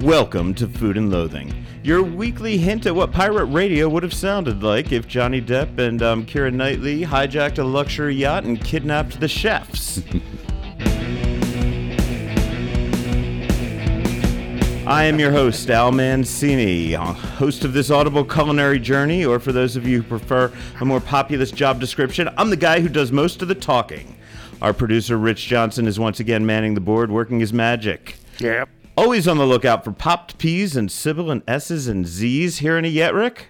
Welcome to Food and Loathing, your weekly hint at what pirate radio would have sounded like if Johnny Depp and um, Keira Knightley hijacked a luxury yacht and kidnapped the chefs. I am your host, Al Mancini, host of this audible culinary journey, or for those of you who prefer a more populous job description, I'm the guy who does most of the talking. Our producer, Rich Johnson, is once again manning the board, working his magic. Yep. Always on the lookout for popped P's and sibilant S's and Z's. Hearing it yet, Rick?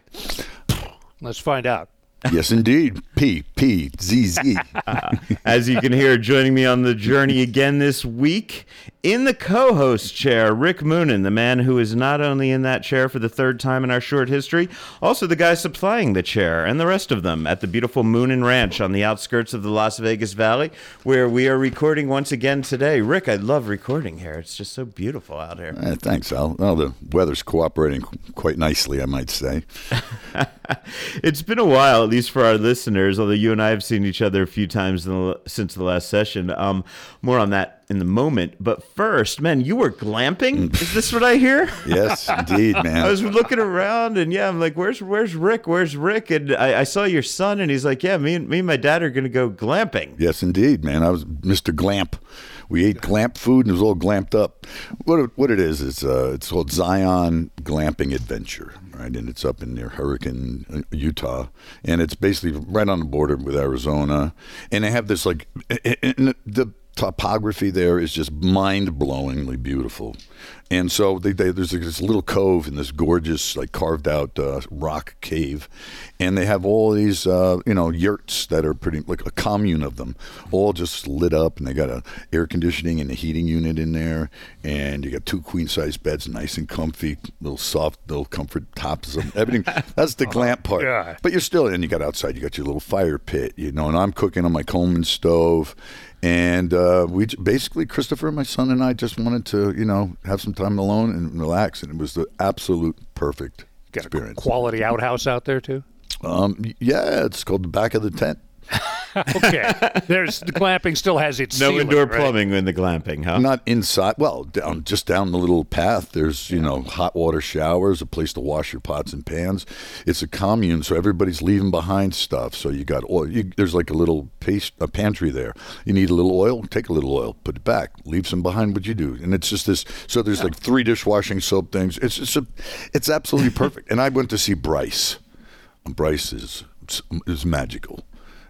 Let's find out. Yes, indeed. P P Z Z. As you can hear, joining me on the journey again this week in the co host chair, Rick Moonen, the man who is not only in that chair for the third time in our short history, also the guy supplying the chair and the rest of them at the beautiful Moonen Ranch on the outskirts of the Las Vegas Valley, where we are recording once again today. Rick, I love recording here. It's just so beautiful out here. Uh, thanks, Al. Well, the weather's cooperating quite nicely, I might say. it's been a while, at least for our listeners, although you and I have seen each other a few times the, since the last session. Um, more on that in the moment. But first, man, you were glamping. Is this what I hear? Yes, indeed, man. I was looking around, and yeah, I'm like, "Where's Where's Rick? Where's Rick?" And I, I saw your son, and he's like, "Yeah, me and me and my dad are gonna go glamping." Yes, indeed, man. I was Mr. Glamp. We ate glamp food and it was all glamped up. What it, what it is, it's uh, it's called Zion Glamping Adventure, right? And it's up in near Hurricane, uh, Utah, and it's basically right on the border with Arizona. And they have this like, and the topography there is just mind-blowingly beautiful. And so they, they, there's this little cove in this gorgeous, like carved out uh, rock cave, and they have all these, uh, you know, yurts that are pretty like a commune of them, all just lit up, and they got a air conditioning and a heating unit in there, and you got two queen size beds, nice and comfy, little soft, little comfort tops, of everything. That's the glamp part. Yeah. But you're still, and you got outside, you got your little fire pit, you know, and I'm cooking on my Coleman stove. And uh, we basically, Christopher, my son, and I just wanted to, you know, have some time alone and relax, and it was the absolute perfect Got a experience. quality outhouse out there too. Um, yeah, it's called the back of the tent. Okay. There's the glamping still has its No ceiling, indoor right? plumbing in the glamping, huh? Not inside. Well, down just down the little path. There's you know hot water showers, a place to wash your pots and pans. It's a commune, so everybody's leaving behind stuff. So you got oil. You, there's like a little paste, a pantry there. You need a little oil, take a little oil, put it back, leave some behind. What you do, and it's just this. So there's like three dishwashing soap things. It's it's a, it's absolutely perfect. And I went to see Bryce. Bryce is is magical.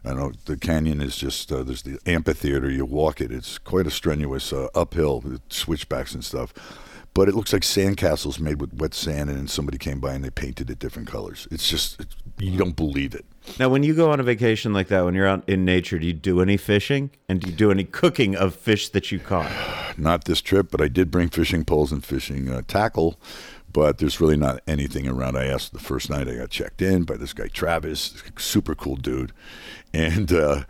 I know the canyon is just uh, there's the amphitheater. You walk it; it's quite a strenuous uh, uphill, switchbacks and stuff. But it looks like sandcastles made with wet sand, and then somebody came by and they painted it different colors. It's just it's, you don't believe it. Now, when you go on a vacation like that, when you're out in nature, do you do any fishing and do you do any cooking of fish that you caught? Not this trip, but I did bring fishing poles and fishing uh, tackle. But there's really not anything around. I asked the first night I got checked in by this guy Travis, super cool dude, and uh,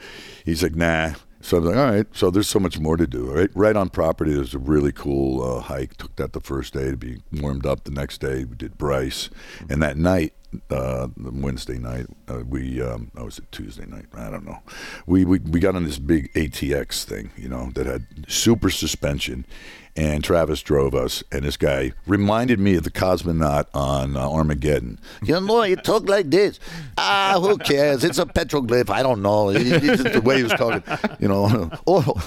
he's like, "Nah." So I was like, "All right." So there's so much more to do. Right, right on property. There's a really cool uh, hike. Took that the first day to be warmed up. The next day we did Bryce, and that night, uh, Wednesday night, uh, we um, oh, was it Tuesday night? I don't know. We, we we got on this big ATX thing, you know, that had super suspension. And Travis drove us, and this guy reminded me of the cosmonaut on uh, Armageddon. You know, you talk like this. Ah, who cares? It's a petroglyph. I don't know. It- It's the way he was talking. You know. Oh,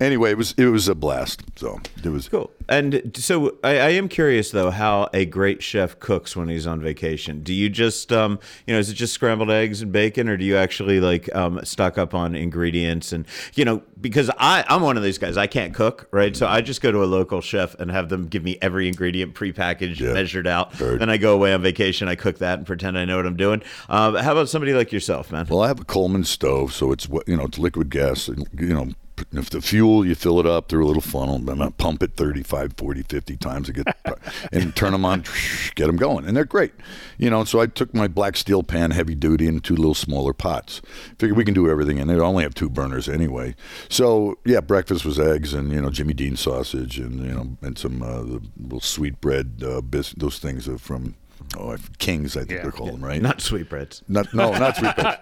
anyway, it was it was a blast. So it was Cool. And so I, I am curious though how a great chef cooks when he's on vacation. Do you just um you know is it just scrambled eggs and bacon or do you actually like um stock up on ingredients and you know because I I'm one of these guys I can't cook right so I just go to a local chef and have them give me every ingredient prepackaged Yeah. measured out Heard. then I go away on vacation I cook that and pretend I know what I'm doing. Uh, how about somebody like yourself, man? Well, I have a Coleman stove, so it's what you know, it's liquid gas. and, You know, if the fuel, you fill it up through a little funnel, then I pump it 35, 40, 50 times to get and turn them on, get them going, and they're great. You know, so I took my black steel pan, heavy duty, and two little smaller pots. Figured we can do everything in it. I only have two burners anyway. So yeah, breakfast was eggs and you know Jimmy Dean sausage and you know and some uh, the little sweet bread uh, bis- those things are from oh, kings, I think Yeah. they're called them, right? Not sweetbreads. Not, no, not sweet bread.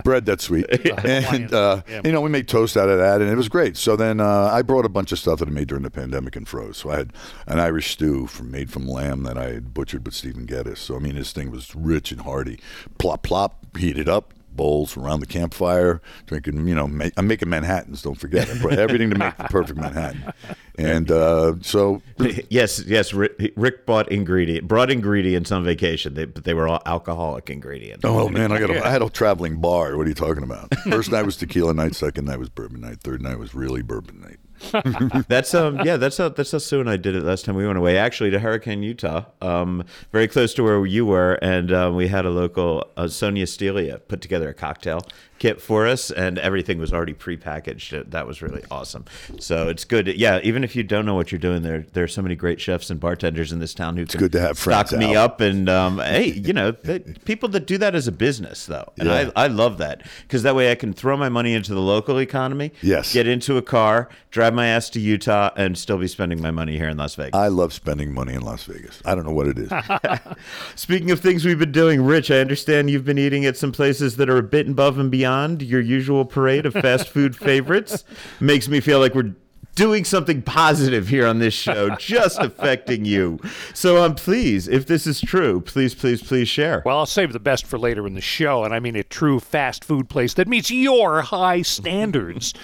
Bread that's sweet. And, uh, you know, we made toast out of that, and it was great. So then uh, I brought a bunch of stuff that I made during the pandemic and froze. So I had an Irish stew from, made from lamb that I had butchered with Stephen Geddes. So, I mean, this thing was rich and hearty. Plop, plop, heat it up. Bowls around the campfire, drinking. You know, ma- I'm making Manhattans. Don't forget, I brought everything to make the perfect Manhattan. And uh, so, yes, yes. Rick, Rick bought ingredient, brought ingredients on vacation, they, but they were all alcoholic ingredients. Oh man, I got a, I had a traveling bar. What are you talking about? First night was tequila night. Second night was bourbon night. Third night was really bourbon night. That's um yeah that's how that's how Sue and I did it last time we went away. Actually to Hurricane Utah um very close to where you were and um, we had a local uh, Sonia Stelia put together a cocktail kit for us and everything was already prepackaged that was really awesome so it's good yeah even if you don't know what you're doing there there are so many great chefs and bartenders in this town who can good to have stock me out. up and um, hey you know they, people that do that as a business though and Yeah. I, I love that because that way I can throw my money into the local economy Yes. get into a car, drive my ass to Utah, and still be spending my money here in Las Vegas. I love spending money in Las Vegas. I don't know what it is. Speaking of things we've been doing, Rich, I understand you've been eating at some places that are a bit above and beyond your usual parade of fast food favorites. Makes me feel like we're doing something positive here on this show, just affecting you. So, um, please, if this is true, please, please, please share. Well, I'll save the best for later in the show, and I mean a true fast food place that meets your high standards.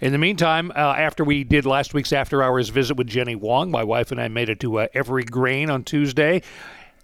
In the meantime, uh, after we did last week's after hours visit with Jenny Wong, my wife and I made it to uh, Every Grain on Tuesday,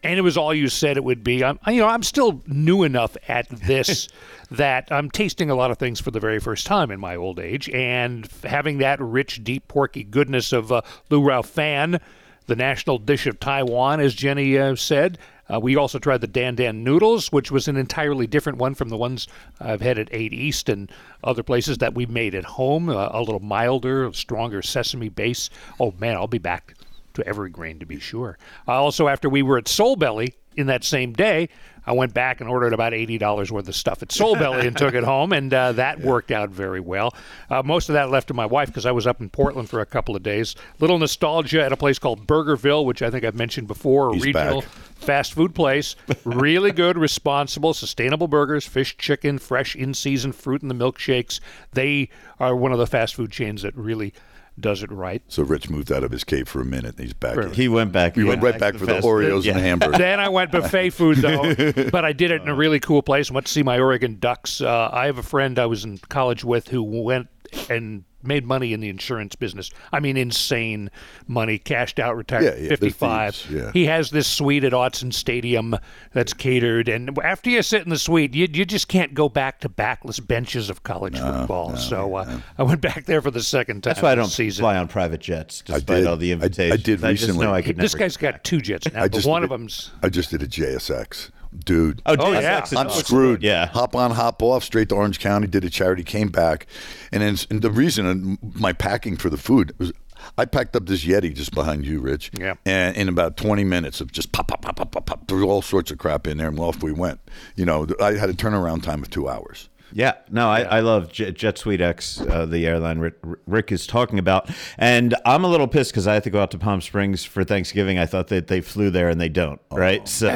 and it was all you said it would be. I'm, you know, I'm still new enough at this that I'm tasting a lot of things for the very first time in my old age, and having that rich, deep, porky goodness of uh, Lu Rou Fan the national dish of Taiwan, as Jenny uh, said. Uh, we also tried the Dan Dan noodles, which was an entirely different one from the ones I've had at 8 East and other places that we made at home. Uh, a little milder, stronger sesame base. Oh man, I'll be back to every grain to be sure. Uh, also, after we were at Soul Belly in that same day, I went back and ordered about eighty dollars worth of stuff at Soul Belly and took it home, and uh, that worked out very well. Uh, most of that left to my wife because I was up in Portland for a couple of days. Little nostalgia at a place called Burgerville, which I think I've mentioned before, a He's regional back. fast food place. Really good, responsible, sustainable burgers, fish, chicken, fresh in season fruit, and the milkshakes. They are one of the fast food chains that really does it right. So Rich moved out of his cave for a minute. and He's back. in. he went back. He went right back to for the Oreos Yeah. and the hamburger. Then I went buffet food though, but I did it in a really cool place. Went to see my Oregon Ducks. Uh, I have a friend I was in college with who went and made money in the insurance business. I mean, insane money. Cashed out, retired Yeah, yeah, 55. yeah. He has this suite at Autzen Stadium that's catered, and after you sit in the suite, you, you just can't go back to backless benches of college football. so uh, I went back there for the second time. That's why I don't season. fly on private jets, despite did. all the I- I invitations. did just recently. know I could This never guy's get got two jets now, I but just one did- of them's I just did a JSX. Dude. Oh, Oh, geez, yeah. that's- I'm screwed. Yeah. Hop on, hop off, straight to Orange County, did a charity, came back. And, then, and the reason uh, my packing for the food was I packed up this Yeti just behind you, Rich. Yeah. And in about 20 minutes of just pop, pop, pop, pop, pop, pop, threw all sorts of crap in there, and off we went. You know, I had a turnaround time of two hours. Yeah, no, I, I love Jet, JetSuite X, uh, the airline Rick, Rick is talking about, and I'm a little pissed because I have to go out to Palm Springs for Thanksgiving. I thought that they flew there and they don't, right? So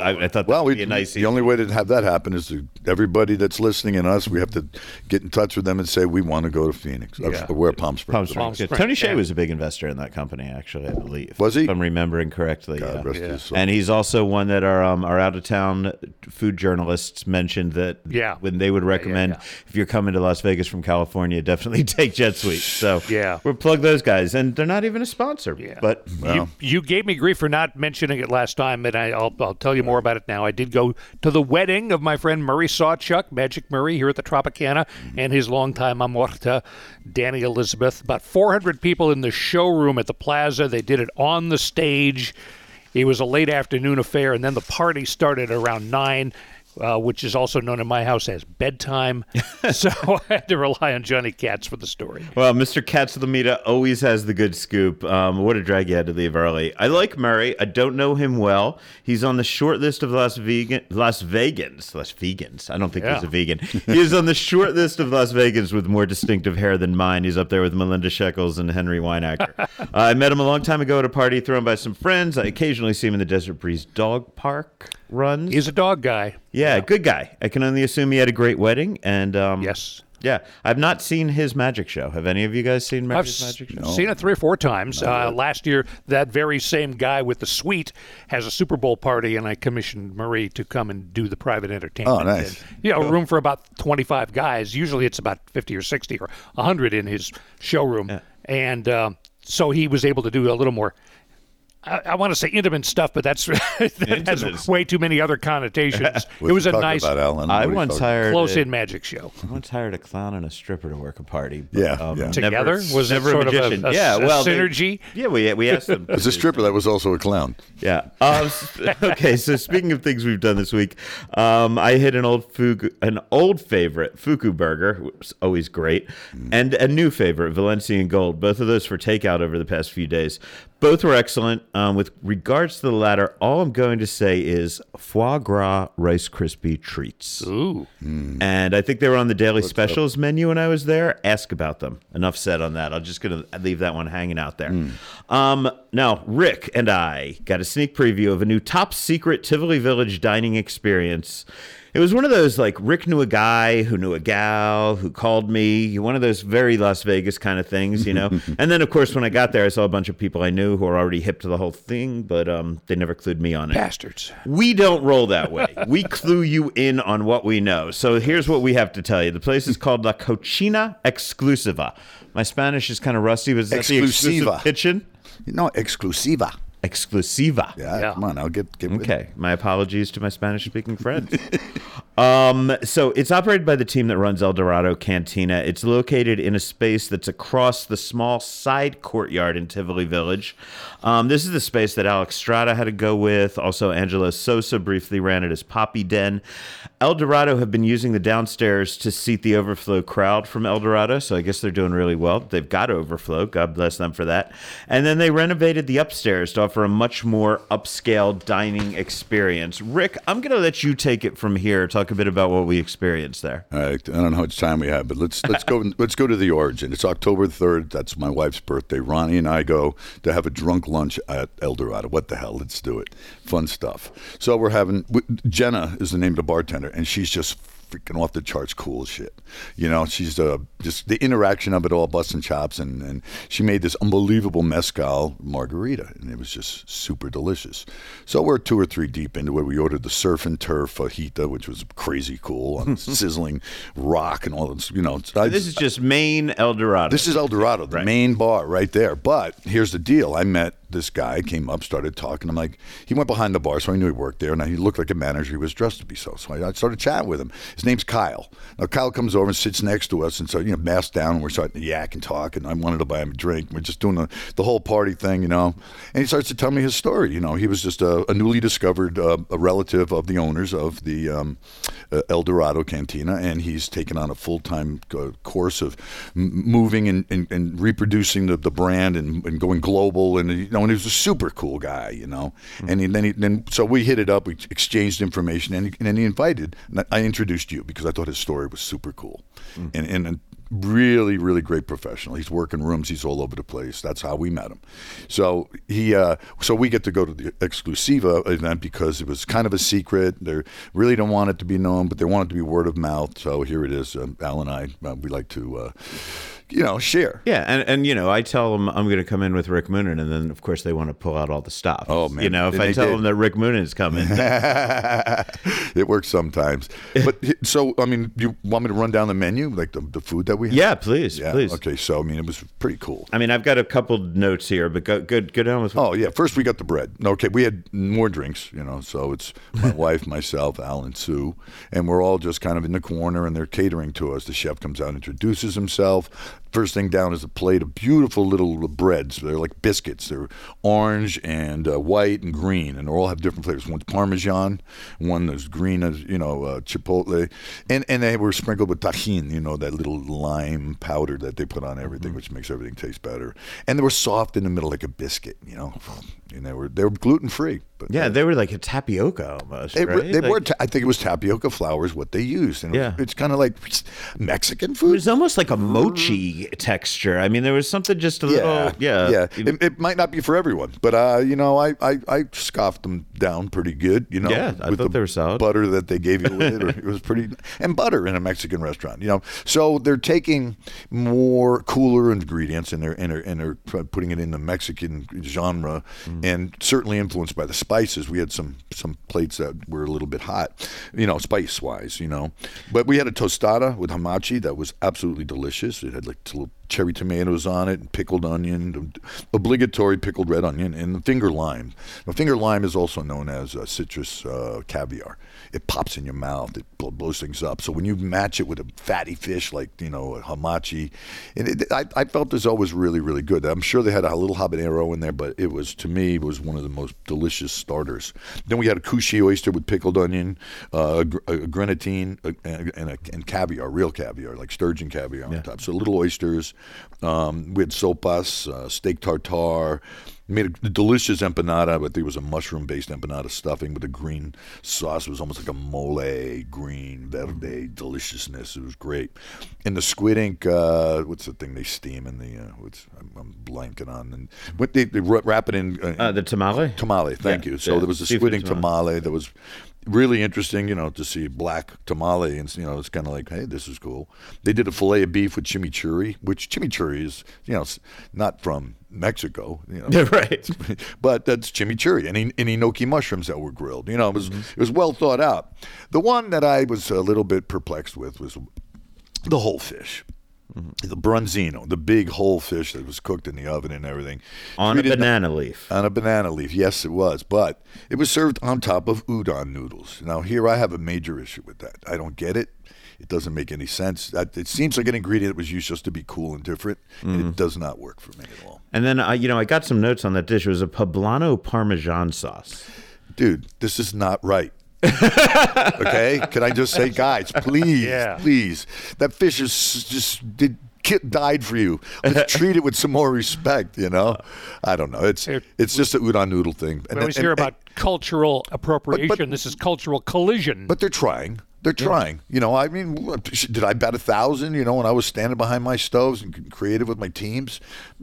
I, I thought Well, that would we, be a nice. the only way to have that happen is to everybody that's listening and us, we have to get in touch with them and say we want to go to Phoenix. Yeah. We're Palm Springs. Palm Springs. Springs, Tony Hsieh yeah. was a big investor in that company, actually, I believe. Was he? If I'm remembering correctly. God yeah. rest his soul. And he's also one that our um, our out of town food journalists mentioned that Yeah. when they would recommend yeah. if you're coming to Las Vegas from California, definitely take Jet Suite. So Yeah. we'll plug those guys, and they're not even a sponsor. Yeah. But You, you gave me grief for not mentioning it last time, and I, I'll, I'll tell you more about it now. I did go to the wedding of my friend Murray Sawchuck, Magic Murray, here at the Tropicana, mm-hmm. and his longtime amorta, Danny Elizabeth. About 400 people in the showroom at the plaza. They did it on the stage. It was a late afternoon affair, and then the party started around 9. Uh, which is also known in my house as bedtime. so I had to rely on Johnny Katz for the story. Well, Mr. Katsilometes always has the good scoop. Um, what a drag you had to leave early. I like Murray. I don't know him well. He's on the short list of Las Vegan, Las Vegans. Las Vegans. I don't think Yeah. he's a vegan. he is on the short list of Las Vegans with more distinctive hair than mine. He's up there with Melinda Shekels and Henry Weinacker. uh, I met him a long time ago at a party thrown by some friends. I occasionally see him in the Desert Breeze Dog Park runs. He's a dog guy. Yeah, good guy. I can only assume he had a great wedding. And um, Yes. yeah, I've not seen his magic show. Have any of you guys seen I've Murray's s- magic show? seen it three or four times. Uh, last year, that very same guy with the suite has a Super Bowl party, and I commissioned Murray to come and do the private entertainment. Oh, nice. And, you know, a room for about 25 guys. Usually it's about 50 or 60 or 100 in his showroom. And uh, so he was able to do a little more. I, I want to say intimate stuff, but that's that has way too many other connotations. it was a nice, About, Alan? I What are you once hired close-in magic show. I once hired a clown and a stripper to work a party. but, Yeah, um, yeah. never- Together? Was it never sort of a- magician. a- yeah, a well, they- synergy? yeah, we we asked them. As a stripper, that was also a clown. Yeah. Um, okay. So speaking of things we've done this week, um, I hit an old fugu, an old favorite, Fuku Burger, which was always great, and a new favorite, Valencian Gold. Both of those for takeout over the past few days. Both were excellent. Um, with regards to the latter, all I'm going to say is foie gras Rice Krispie treats. Ooh. And I think they were on the daily specials menu when I was there. Ask about them. Enough said on that. I'm just going to leave that one hanging out there. Um, now, Rick and I got a sneak preview of a new top secret Tivoli Village dining experience. It was one of those like Rick knew a guy who knew a gal who called me, one of those very Las Vegas kind of things, you know. and then, of course, when I got there, I saw a bunch of people I knew who were already hip to the whole thing, but um, they never clued me on it. Bastards. We don't roll that way. We clue you in on what we know. So here's what we have to tell you. The place is called La Cocina Exclusiva. My Spanish is kind of rusty, but is that the exclusive Exclusiva. kitchen? No, exclusiva. Exclusiva. Yeah, Yeah. come on, I'll get get with it. Okay, my apologies to my Spanish speaking friends. um, so it's operated by the team that runs El Dorado Cantina. It's located in a space that's across the small side courtyard in Tivoli Village. Um, this is the space that Alex Strada had to go with. Also, Angela Sosa briefly ran it as Poppy Den. El Dorado have been using the downstairs to seat the overflow crowd from El Dorado, so I guess they're doing really well. They've got overflow. God bless them for that. And then they renovated the upstairs to offer a much more upscale dining experience. Rick, I'm going to let you take it from here. Talk a bit about what we experienced there. All right, I don't know how much time we have, but let's let's go let's go to the origin. It's October third. That's my wife's birthday. Ronnie and I go to have a drunk lunch at El Dorado. What the hell? Let's do it. Fun stuff. So we're having Jenna is the name of the bartender, and she's just freaking off the charts cool shit. You know, she's uh, just the interaction of it all, busting chops, and, and she made this unbelievable mezcal margarita, and it was just super delicious. So we're two or three deep into it. We ordered the surf and turf fajita, which was crazy cool, on sizzling rock and all this. You know, I, This is just main El Dorado. this is El Dorado, the Right. main bar right there. But here's the deal: I met this guy, came up, started talking. I'm like, he went behind the bar, so I knew he worked there, and he looked like a manager. He was dressed to be so. So I started chatting with him. His name's Kyle. Now Kyle comes over and sits next to us, and so you know, masked down, and we're starting to yak and talk. And I wanted to buy him a drink. We're just doing the, the whole party thing, you know. And he starts to tell me his story. You know, he was just a, a newly discovered uh, a relative of the owners of the um, uh, El Dorado Cantina, and he's taken on a full time uh, course of m- moving and, and, and reproducing the, the brand and, and going global. And you know, and he was a super cool guy, you know. And he, then he, then so we hit it up, we exchanged information, and, he, and then he invited. I introduced you because I thought his story was super cool, and, and and really really great professional. He's working rooms, he's all over the place. That's how we met him. So he uh, so we get to go to the Exclusiva event because it was kind of a secret. They really don't want it to be known, but they want it to be word of mouth. So here it is. Um, Al and I uh, we like to uh, you know share. Yeah, and, and you know, I tell them I'm going to come in with Rick Moonen, and then of course they want to pull out all the stops. Oh, man. You know, if And I tell did. them that Rick Moonen is coming, it works sometimes. But so I mean, you want me to run down the menu, like the, the food that we have? yeah, please, Yeah. please. Okay. So I mean, it was pretty cool. I mean, I've got a couple notes here, but go, good, go down with. Oh yeah, first we got the bread. Okay, we had more drinks, you know. So it's my wife, myself, Al, and Sue, and we're all just kind of in the corner, and they're catering to us. The chef comes out, introduces himself, first thing down is a plate of beautiful little breads. They're like biscuits. They're orange and uh, white and green, and they all have different flavors. One's Parmesan, one is green as you know uh, chipotle, and and they were sprinkled with tajin, you know that little lime powder that they put on everything, which makes everything taste better. And they were soft in the middle like a biscuit, you know, and they were they were gluten free. But Yeah, they were like a tapioca almost. They, right? they Like- were. Ta- I think it was tapioca flour is what they used. And it was- Yeah. it's kind of like Mexican food. It was almost like a mochi texture. I mean, there was something just a little, yeah, yeah. It, it might not be for everyone, but uh, you know, I, I I scoffed them down pretty good. You know, Yeah, I with thought the they were solid. Butter that they gave you with it, it was pretty, and butter in a Mexican restaurant. You know, so they're taking more cooler ingredients and they're and they're, and they're putting it in the Mexican genre, Mm. Mm-hmm. and certainly influenced by the spices. We had some some plates that were a little bit hot, you know, spice wise. You know, but we had a tostada with hamachi that was absolutely delicious. It had like cherry tomatoes on it, pickled onion, obligatory pickled red onion, and the finger lime. Now, finger lime is also known as uh, citrus uh, caviar. It pops in your mouth, it bl- blows things up. So when you match it with a fatty fish like you know a hamachi, and it, I, I felt this always really really good. I'm sure they had a little habanero in there, but it was to me it was one of the most delicious starters. Then we had a Kusshi oyster with pickled onion, uh, a, a grenadine, uh, and, a, and caviar, real caviar, like sturgeon caviar on top. So little oysters. Um, we had sopas, uh, steak tartare. Made a delicious empanada, but there was a mushroom-based empanada stuffing with a green sauce. It was almost like a mole, green, verde deliciousness. It was great. And the squid ink, uh, what's the thing they steam in the? Uh, what's I'm, I'm blanking on. And what they, they wrap it in uh, uh, the tamale. tamale. Thank Yeah, you. So yeah, there was a squid ink tamale. tamale that was really interesting. You know, to see black tamale, and you know, it's kind of like, hey, this is cool. They did a fillet of beef with chimichurri, which chimichurri is, you know, not from Mexico. You know, right. but that's chimichurri and, and enoki mushrooms that were grilled. You know, it was Mm-hmm. it was well thought out. The one that I was a little bit perplexed with was the whole fish. Mm-hmm. The bronzino, the big whole fish that was cooked in the oven and everything. On a banana leaf. on a banana leaf. Yes, it was, but it was served on top of udon noodles. Now, here I have a major issue with that. I don't get it. It doesn't make any sense. That- It seems like an ingredient that was used just to be cool and different, and it does not work for me at all. And then, uh, you know, I got some notes on that dish. It was a poblano parmesan sauce. Dude, this is not right. okay, can I just say, guys, please, Yeah. please, that fish is just did. Kit died for you. Let's treat it with some more respect. You know, I don't know. It's Here- it's just a udon noodle thing. We always hear about cultural appropriation. this is cultural collision. But they're trying. They're trying. You know, I mean, did I bet a thousand? You know, when I was standing behind my stoves and creative with my teams?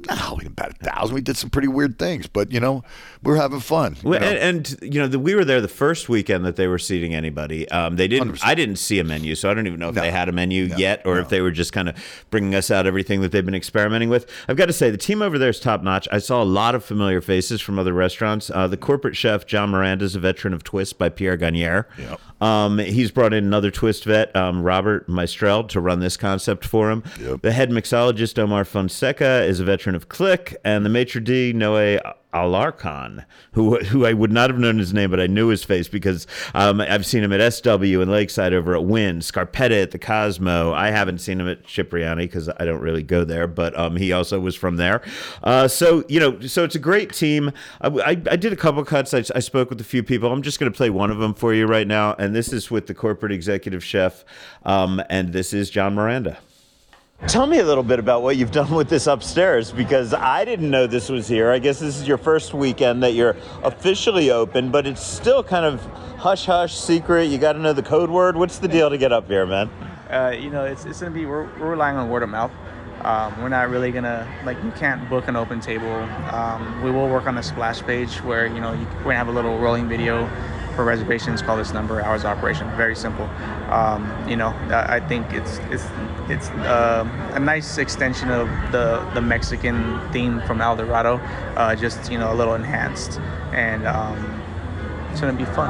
No, we didn't bat a thousand. We did some pretty weird things, but you know, we're having fun. you know? and, and you know, the, we were there the first weekend that they were seating anybody. Um, they didn't. I didn't see a menu, so I don't even know if they had a menu yet, or if they were just kind of bringing us out everything that they've been experimenting with. I've got to say, the team over there is top notch. I saw a lot of familiar faces from other restaurants. Uh, the corporate chef John Miranda is a veteran of Twist by Pierre Gagnaire. Yep. Um, he's brought in another Twist vet, um, Robert Maestrel, to run this concept for him. Yep. The head mixologist Omar Fonseca is a veteran of Click, and the maitre d Noe Alarcon, who who I would not have known his name, but I knew his face because um, I've seen him at SW and Lakeside over at Wynn, Scarpetta at the Cosmo. I haven't seen him at Cipriani because I don't really go there, but um, he also was from there. Uh, so you know, so it's a great team. I, I, I did a couple cuts. I, I spoke with a few people. I'm just going to play one of them for you right now, and this is with the corporate executive chef, um, and this is John Miranda. Tell me a little bit about what you've done with this upstairs because I didn't know this was here. I guess this is your first weekend that you're officially open, but it's still kind of hush hush secret. You got to know the code word. What's the deal to get up here, man? uh, you know, it's, it's gonna be we're, we're relying on word of mouth. Um, we're not really gonna like you can't book an open table. Um, we will work on a splash page where you know you, we're gonna have a little rolling video for reservations. Call this number, hours of operation. Very simple. Um, you know, I, I think it's it's it's um a nice extension of the the Mexican theme from El Dorado, uh, just you know a little enhanced, and um, it's gonna be fun.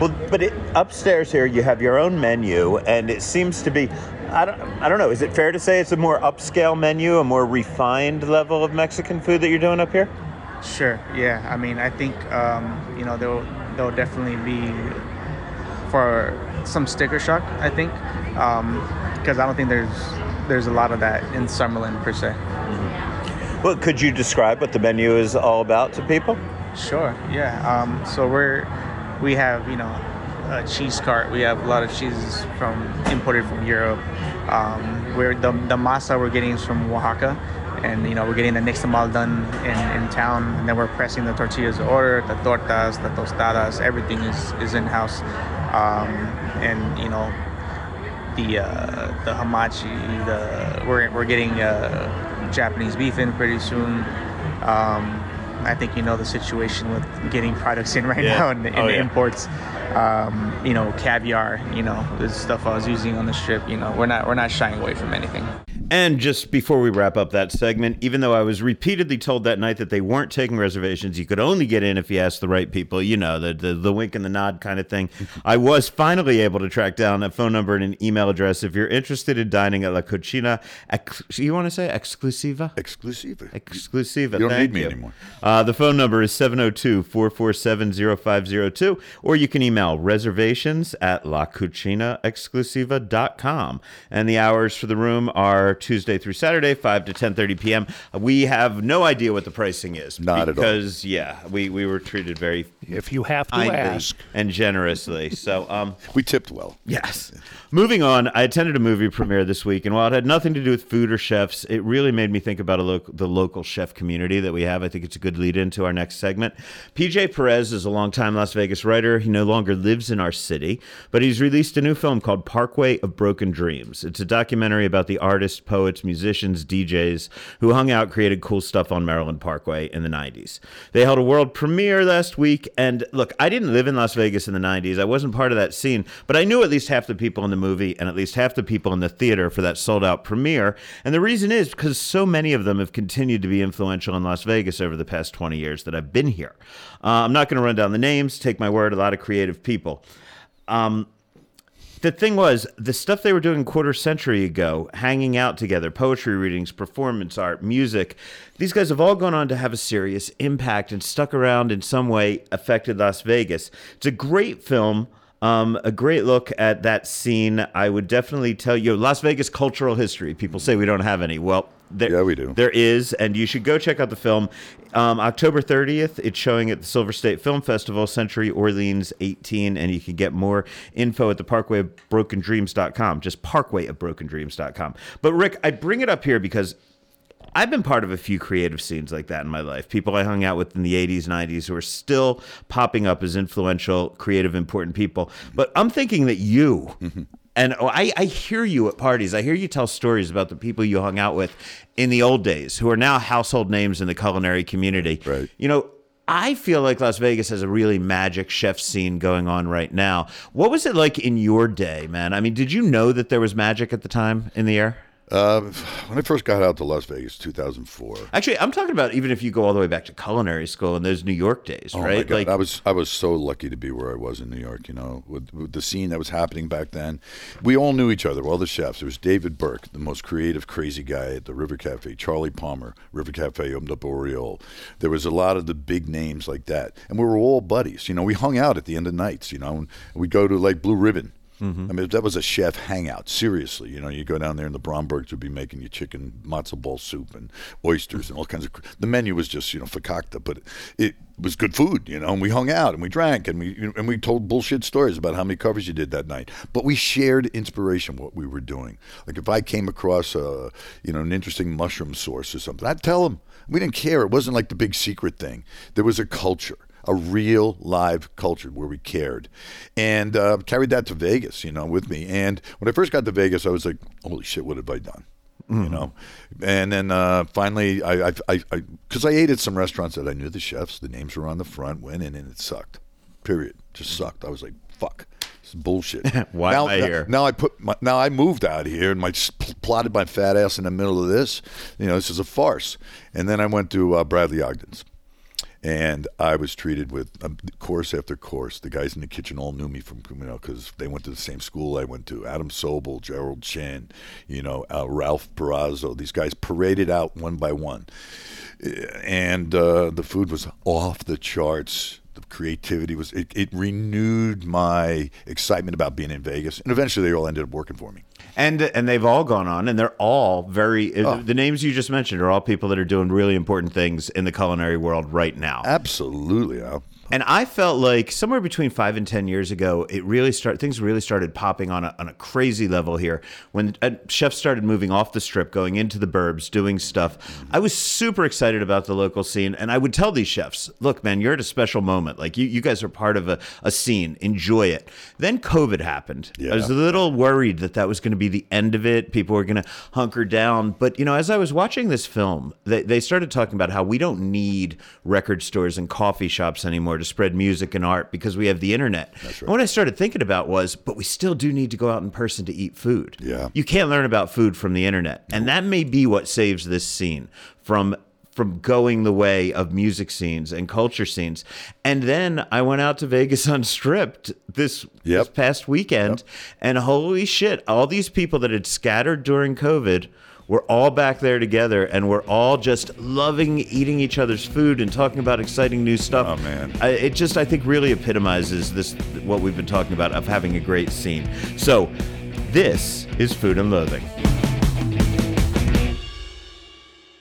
Well, but it, upstairs here you have your own menu, and it seems to be. I don't, I don't know. Is it fair to say it's a more upscale menu, a more refined level of Mexican food that you're doing up here? Sure. Yeah. I mean, I think um, you know there'll there'll definitely be for some sticker shock. I think because I don't think there's there's a lot of that in Summerlin per se. Well, could you describe what the menu is all about to people? Sure. Yeah. Um, so we're we have you know a cheese cart. We have a lot of cheeses from imported from Europe. Um, where the the masa we're getting is from Oaxaca, and you know we're getting the nixtamal done in, in town, and then we're pressing the tortillas to order, the tortas, the tostadas, everything is is in house, um, and you know the uh, the hamachi, the we're we're getting uh, Japanese beef in pretty soon. Um, I think you know the situation with getting products in right Yeah. now and, and Oh, yeah. imports. Um, you know, caviar. You know, the stuff I was using on the strip. You know, we're not we're not shying away from anything. And just before we wrap up that segment, even though I was repeatedly told that night that they weren't taking reservations, you could only get in if you asked the right people, you know, the, the, the wink and the nod kind of thing, I was finally able to track down a phone number and an email address. If you're interested in dining at La Cucina, ex- you want to say exclusiva? Exclusiva. Exclusiva. You don't thank need me you. anymore. Uh, the phone number is 702 447 0502, or you can email reservations at lacucinaexclusiva.com. And the hours for the room are Tuesday through Saturday, 5 to 10.30 p.m. We have no idea what the pricing is. Not at all. Because, yeah, we, we were treated very If you have to ask. and generously. So, um, We tipped well. Yes. Moving on, I attended a movie premiere this week, and while it had nothing to do with food or chefs, it really made me think about a loc the local chef community that we have. I think it's a good lead into our next segment. PJ Perez is a longtime Las Vegas writer. He no longer lives in our city, but he's released a new film called Parkway of Broken Dreams. It's a documentary about the artists, poets, musicians, DJs who hung out, created cool stuff on Maryland Parkway in the 90s. They held a world premiere last week, and look, I didn't live in Las Vegas in the 90s. I wasn't part of that scene, but I knew at least half the people in the movie and at least half the people in the theater for that sold out premiere. And the reason is because so many of them have continued to be influential in Las Vegas over the past 20 years that I've been here. Uh, I'm not going to run down the names, take my word, a lot of creative people. Um, the thing was, the stuff they were doing a quarter century ago, hanging out together, poetry readings, performance art, music, these guys have all gone on to have a serious impact and stuck around in some way, affected Las Vegas. It's a great film. Um, a great look at that scene. I would definitely tell you Las Vegas cultural history. People say we don't have any. Well, there, Yeah, we do. There is, and you should go check out the film. Um, October 30th, it's showing at the Silver State Film Festival, Century Orleans 18, and you can get more info at the Parkway of Broken Dreams.com, just Parkway of Broken Dreams.com. But Rick, I bring it up here because I've been part of a few creative scenes like that in my life. People I hung out with in the 80s, 90s who are still popping up as influential, creative, important people. But I'm thinking that you, and oh, I, I hear you at parties, I hear you tell stories about the people you hung out with in the old days who are now household names in the culinary community. Right. You know, I feel like Las Vegas has a really magic chef scene going on right now. What was it like in your day, man? I mean, did you know that there was magic at the time in the air? Uh, when I first got out to Las Vegas, 2004. Actually, I'm talking about even if you go all the way back to culinary school in those New York days, Oh right? Like I was I was so lucky to be where I was in New York. You know, with, with the scene that was happening back then, we all knew each other. All the chefs. There was David Burke, the most creative, crazy guy at the River Cafe. Charlie Palmer, River Cafe opened up Aureole. There was a lot of the big names like that, and we were all buddies. You know, we hung out at the end of nights. You know, and we'd go to like Blue Ribbon. Mm-hmm. I mean, that was a chef hangout. Seriously, you know, you go down there and the Brombergs would be making you chicken matzo ball soup and oysters and all kinds of. The menu was just you know fakakta, but it was good food, you know. And we hung out and we drank and we and we told bullshit stories about how many covers you did that night. But we shared inspiration what we were doing. Like if I came across a you know an interesting mushroom source or something, I'd tell them. We didn't care. It wasn't like the big secret thing. There was a culture a real live culture where we cared and uh, carried that to Vegas, you know, with me. And when I first got to Vegas, I was like, holy shit, what have I done? You know, and then uh, finally, I, I, I, I, because I ate at some restaurants that I knew the chefs, the names were on the front, went in, and it sucked. Period, just sucked. I was like, fuck, this is bullshit. Why now, am I here? Now I put, my, now I moved out here, and my plotted my fat ass in the middle of this. You know, this is a farce. And then I went to uh, Bradley Ogden's and I was treated with um, course after course. The guys in the kitchen all knew me from you know because they went to the same school I went to. Adam Sobel, Gerald Chin, you know uh, Ralph Perrazzo. These guys paraded out one by one, Uh, and uh, the food was off the charts. The creativity was it, it renewed my excitement about being in Vegas, and eventually they all ended up working for me. And and they've all gone on, and they're all very. uh, Oh. The names you just mentioned are all people that are doing really important things in the culinary world right now. Absolutely, Al. And I felt like somewhere between five and ten years ago, it really start things really started popping on a, on a crazy level here when uh, chefs started moving off the strip, going into the burbs, doing stuff. I was super excited about the local scene, and I would tell these chefs, "Look, man, you're at a special moment. Like you, you guys are part of a, a scene. Enjoy it." Then COVID happened. Yeah. I was a little worried that that was going to be the end of it. People were going to hunker down. But you know, as I was watching this film, they, they started talking about how we don't need record stores and coffee shops anymore to spread music and art because we have the internet. And what I started thinking about was, but we still do need to go out in person to eat food. Yeah. You can't learn about food from the internet. And that may be what saves this scene from from going the way of music scenes and culture scenes. And then I went out to Vegas Unstripped this, this past weekend and holy shit, all these people that had scattered during COVID were all back there together and we're all just loving eating each other's food and talking about exciting new stuff. Oh, man. I, it just I think really epitomizes this what we've been talking about of having a great scene. So this is Food and Loathing.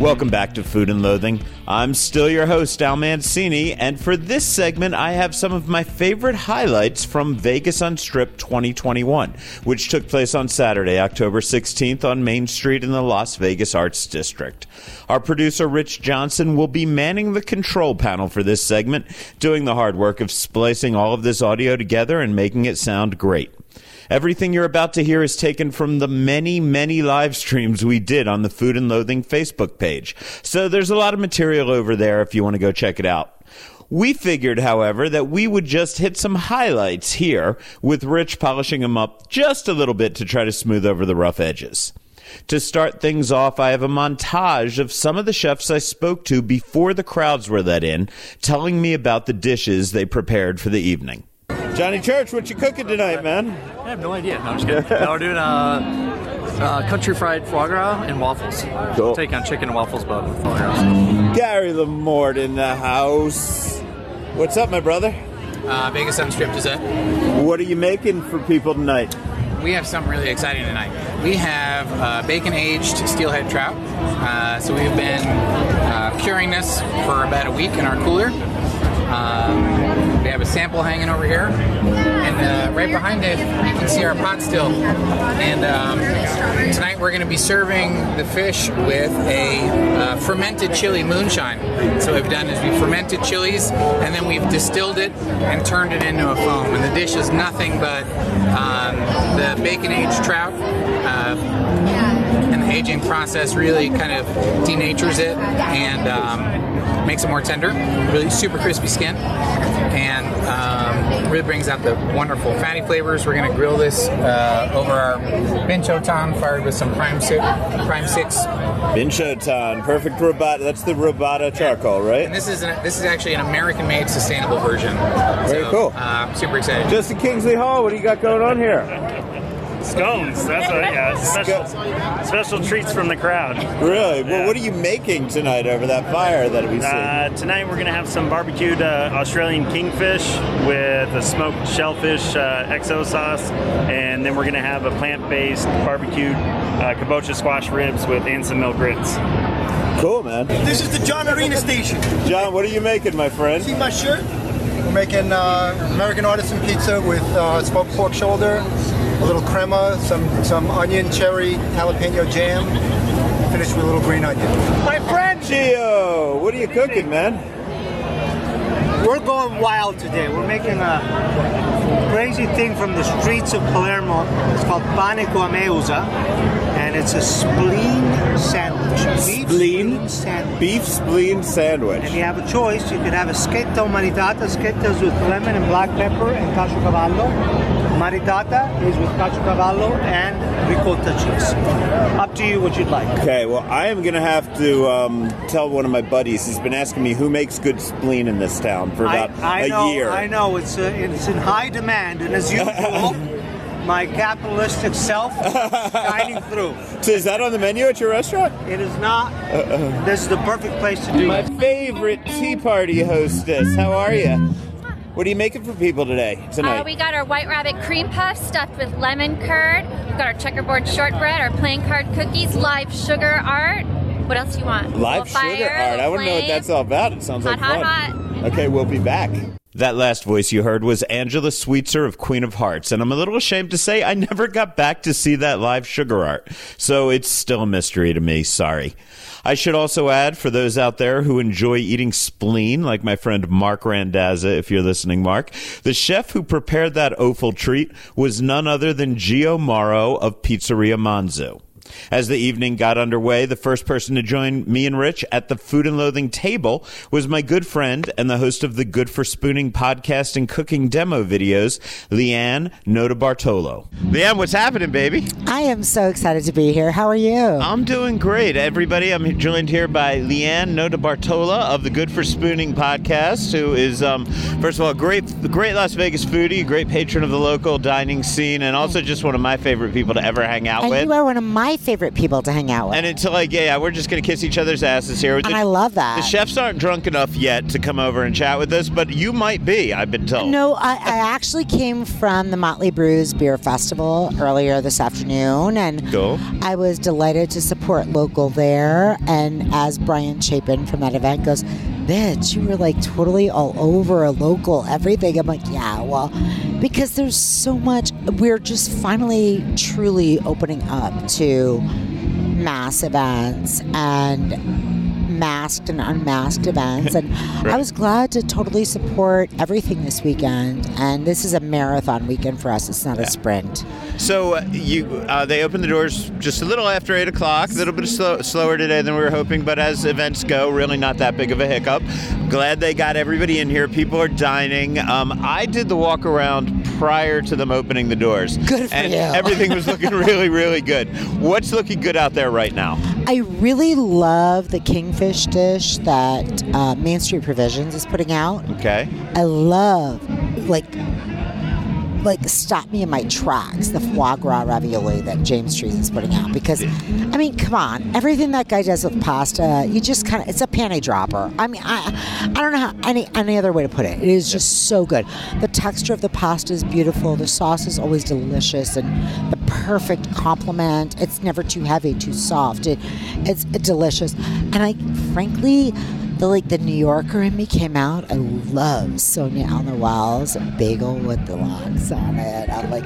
Welcome back to Food and Loathing. I'm still your host, Al Mancini, and for this segment, I have some of my favorite highlights from Vegas Unstripped 2021, which took place on Saturday, October 16th on Main Street in the Las Vegas Arts District. Our producer, Rich Johnson, will be manning the control panel for this segment, doing the hard work of splicing all of this audio together and making it sound great. Everything you're about to hear is taken from the many, many live streams we did on the Food and Loathing Facebook page. So there's a lot of material over there if you want to go check it out. We figured, however, that we would just hit some highlights here with Rich polishing them up just a little bit to try to smooth over the rough edges. To start things off, I have a montage of some of the chefs I spoke to before the crowds were let in, telling me about the dishes they prepared for the evening. Johnny Church, what you cooking tonight, man? I have no idea. No, I'm just kidding. no, we're doing uh, uh, country fried foie gras and waffles. Cool. Take on chicken and waffles, but foie gras. Gary LaMorte in the house. What's up, my brother? Uh, Vegas Unstripped is it? What are you making for people tonight? We have something really exciting tonight. We have uh, bacon aged steelhead trout. Uh, so we've been uh, curing this for about a week in our cooler. Um, we have a sample hanging over here, and uh, right behind it, you can see our pot still. And um, tonight we're going to be serving the fish with a uh, fermented chili moonshine. So what we've done is we fermented chilies, and then we've distilled it and turned it into a foam. And the dish is nothing but um, the bacon aged trout. Uh, and the aging process really kind of denatures it and um, makes it more tender. Really super crispy skin, and um, really brings out the wonderful fatty flavors. We're to grill this uh, over our bincho binchotan, fired with some prime six. Prime six. Bincho Binchotan, perfect robata. That's the robata charcoal, right? And this is an, this is actually an American-made sustainable version. Very So, cool. Uh, super excited. Justin Kingsley Hall, what do you got going on here? Scones. That's what, yeah. Special, special treats from the crowd. Really? Well, Yeah. what are you making tonight over that fire that we see? Uh, tonight we're gonna have some barbecued uh, Australian kingfish with a smoked shellfish uh, XO sauce, and then we're gonna have a plant-based barbecued uh, kabocha squash ribs with Anson Mill grits. cool, man. This is the John Arena station. John, what are you making, my friend? See my shirt? We're making uh, American artisan pizza with uh, smoked pork shoulder, a little crema, some some onion, cherry, jalapeno jam, finished with a little green onion. My friend Gio, what are you cooking, man? We're going wild today. We're making a crazy thing from the streets of Palermo. It's called pane con meusa. And it's a spleen sandwich. Beef Spleen? sandwich. Beef spleen sandwich. And you have a choice. You could have a schetto maritata. Schetto is with lemon and black pepper and caciocavallo. Maritata is with caciocavallo and ricotta cheese. Up to you what you'd like. Okay, well, I am going to have to um, tell one of my buddies. He's been asking me who makes good spleen in this town for about I, I a know, year. I know I know. it's uh, it's in high demand, and as usual, my capitalistic self is shining through. So is that on the menu at your restaurant? It is not. This is the perfect place to do My it. favorite tea party hostess. How are you? What are you making for people today, tonight? Uh, we got our white rabbit cream puff stuffed with lemon curd. We've got our checkerboard shortbread, our playing card cookies, live sugar art. What else do you want? Live Little fire, sugar art. I little want to know what that's all about. It sounds Hot, like fun. hot, hot. Okay, we'll be back. That last voice you heard was Angela Sweetser of Queen of Hearts, and I'm a little ashamed to say I never got back to see that live sugar art, so it's still a mystery to me. Sorry. I should also add, for those out there who enjoy eating spleen, like my friend Mark Randazza, if you're listening, Mark, the chef who prepared that offal treat was none other than Gio Mauro of Pizzeria Monzu. As the evening got underway, the first person to join me and Rich at the Food and Loathing table was my good friend and the host of the Good for Spooning podcast and cooking demo videos, Leanne Nota Bartolo. Leanne, what's happening, baby? I am so excited to be here. How are you? I'm doing great, everybody. I'm joined here by Leanne Nota Bartolo of the Good for Spooning podcast, who is, um, first of all, a great, great Las Vegas foodie, great patron of the local dining scene, and also just one of my favorite people to ever hang out and with. you are one of my favorite people to hang out with. And until like, yeah, we're just gonna kiss each other's asses here. And I love that. The chefs aren't drunk enough yet to come over and chat with us, but you might be. I've been told. No, I, I actually came from the Motley Brews Beer Festival earlier this afternoon, and Cool. I was delighted to support local there. And as Brian Chapin from that event goes, bitch, you were like totally all over a local everything. I'm like, yeah, well, because there's so much. We're just finally truly opening up to mass events and masked and unmasked events. And I was glad to totally support everything this weekend. And this is a marathon weekend for us. It's not a sprint So uh, you, uh, they opened the doors just a little after eight o'clock. A little bit slow, slower today than we were hoping, but as events go, really not that big of a hiccup. Glad they got everybody in here. People are dining. Um, I did the walk around prior to them opening the doors. Good for and you. everything was looking really, really good. What's looking good out there right now? I really love the kingfish dish that uh, Main Street Provisions is putting out Okay. I love like like stop me in my tracks the foie gras ravioli that James Trees is putting out. Because I mean come on everything that guy does with pasta you just kind of it's a panty dropper. I mean I I don't know how any any other way to put it. It is just so good. The texture of the pasta is beautiful. The sauce is always delicious and the perfect complement. It's never too heavy too soft. It it's delicious. And I frankly the like the New Yorker in me came out. I love Sonia El-Nawal's bagel with the lox on it. I'm like,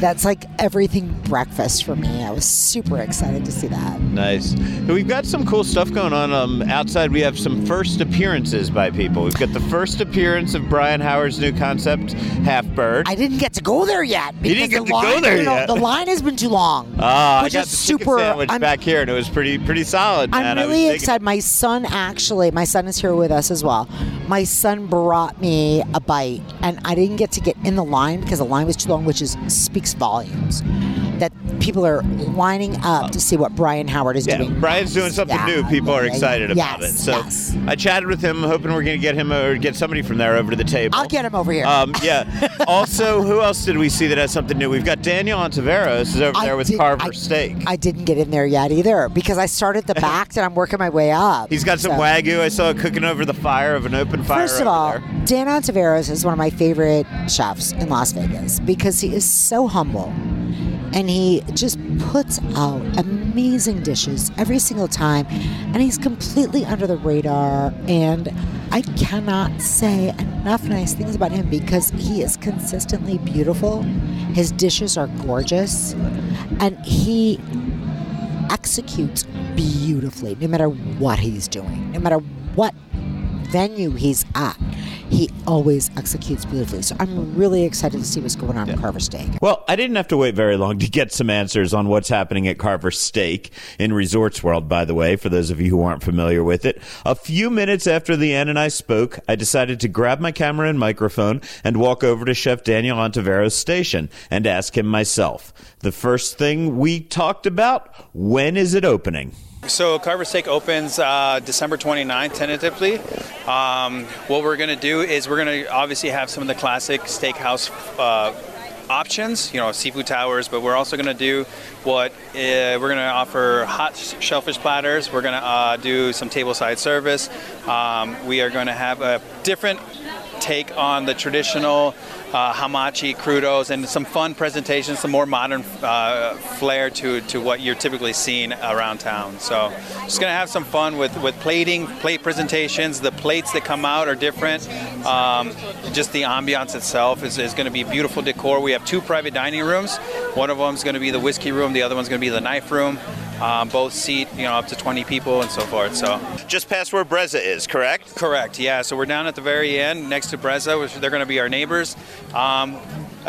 that's like everything breakfast for me. I was super excited to see that. Nice. We've got some cool stuff going on. Um, outside, we have some first appearances by people. We've got the first appearance of Brian Howard's new concept, Half Bird. I didn't get to go there yet. You didn't because get the to go line, there you know, yet. The line has been too long. Ah, I got the super. sandwich I'm, back here, and it was pretty pretty solid. Man. I'm really excited. My son actually, my son is here with us as well. My son brought me a bite, and I didn't get to get in the line because the line was too long, which is speaks volumes. That people are lining up to see what Brian Howard is Yeah, doing. Brian's doing something Yeah, new. People are excited about it. So yes. I chatted with him, hoping we're going to get him or get somebody from there over to the table. I'll get him over here. Um, yeah. also, who else did we see that has something new? We've got Daniel Ontiveros is over I there with did- Carver I- Steak. I didn't get in there yet either because I started the back and I'm working my way up. He's got some So- wagyu. I saw it cooking over the fire of an open fire. First of all, there. Dan Ontiveros is one of my favorite chefs in Las Vegas because he is so humble and he just puts out amazing dishes every single time and he's completely under the radar and I cannot say enough nice things about him because he is consistently beautiful. His dishes are gorgeous and he executes beautifully no matter what he's doing, no matter what venue he's at, he always executes beautifully. So I'm hmm. really excited to see what's going on at Carver Steak. Well, I didn't have to wait very long to get some answers on what's happening at Carver Steak in Resorts World, by the way, for those of you who aren't familiar with it. A few minutes after the Ann and I spoke, I decided to grab my camera and microphone and walk over to Chef Daniel Ontivero's station and ask him myself. The first thing we talked about, when is it opening? So Carver Steak opens uh, December 29th, tentatively. Um, what we're going to do is we're going to obviously have some of the classic steakhouse uh, options, you know, seafood towers, but we're also going to do what uh, we're going to offer hot shellfish platters. We're going to uh, do some tableside service. Um, we are going to have a different take on the traditional uh, hamachi crudos and some fun presentations, some more modern uh, flair to, to what you're typically seeing around town. So just gonna have some fun with, with plating, plate presentations. The plates that come out are different. Um, just the ambiance itself is, is gonna be beautiful decor. We have two private dining rooms. One of them is gonna be the whiskey room. The other one's gonna be the knife room. Um, both seat, you know, up to 20 people and so forth. So just past where Brezza is, correct? Correct. Yeah. So we're down at the very end next to Brezza, which they're going to be our neighbors. Um,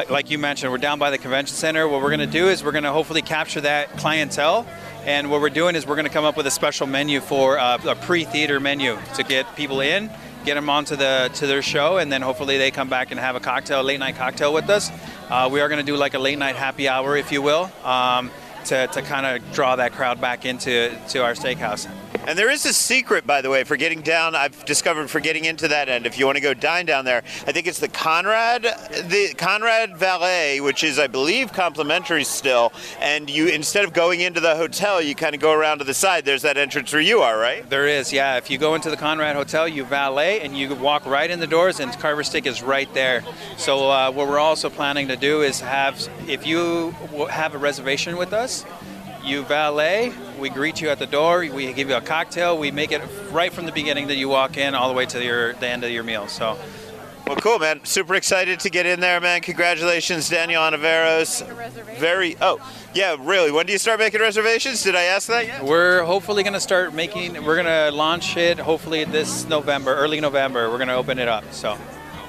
like you mentioned, we're down by the convention center. What we're going to do is we're going to hopefully capture that clientele. And what we're doing is we're going to come up with a special menu for uh, a pre-theater menu to get people in, get them onto the to their show, and then hopefully they come back and have a cocktail, late night cocktail with us. Uh, we are going to do like a late night happy hour, if you will. Um, to, to kind of draw that crowd back into to our steakhouse. And there is a secret, by the way, for getting down. I've discovered for getting into that end. If you want to go dine down there, I think it's the Conrad, the Conrad Valet, which is, I believe, complimentary still. And you, instead of going into the hotel, you kind of go around to the side. There's that entrance where you are, right? There is, yeah. If you go into the Conrad Hotel, you valet and you walk right in the doors, and Carver Steak is right there. So uh, what we're also planning to do is have, if you have a reservation with us, you valet, we greet you at the door, we give you a cocktail, we make it right from the beginning that you walk in all the way to your, the end of your meal. So. Well, cool, man. Super excited to get in there, man. Congratulations, Daniel Ontiveros. Very. Oh, yeah, really. When do you start making reservations? Did I ask that yet? We're hopefully going to start making. We're going to launch it hopefully this November, early November. We're going to open it up. So.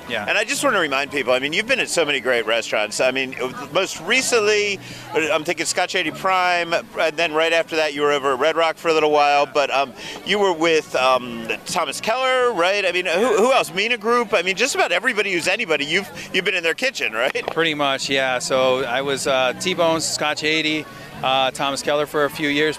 Yeah. And I just want to remind people, I mean, you've been at so many great restaurants. I mean, most recently, I'm thinking Scotch 80 Prime, and then right after that, you were over at Red Rock for a little while, but um, you were with um, Thomas Keller, right? I mean, who, who, else? Mina Group? I mean, just about everybody who's anybody, you've, you've been in their kitchen, right? Pretty much, yeah. So I was uh, T-Bones, Scotch 80, uh, Thomas Keller for a few years,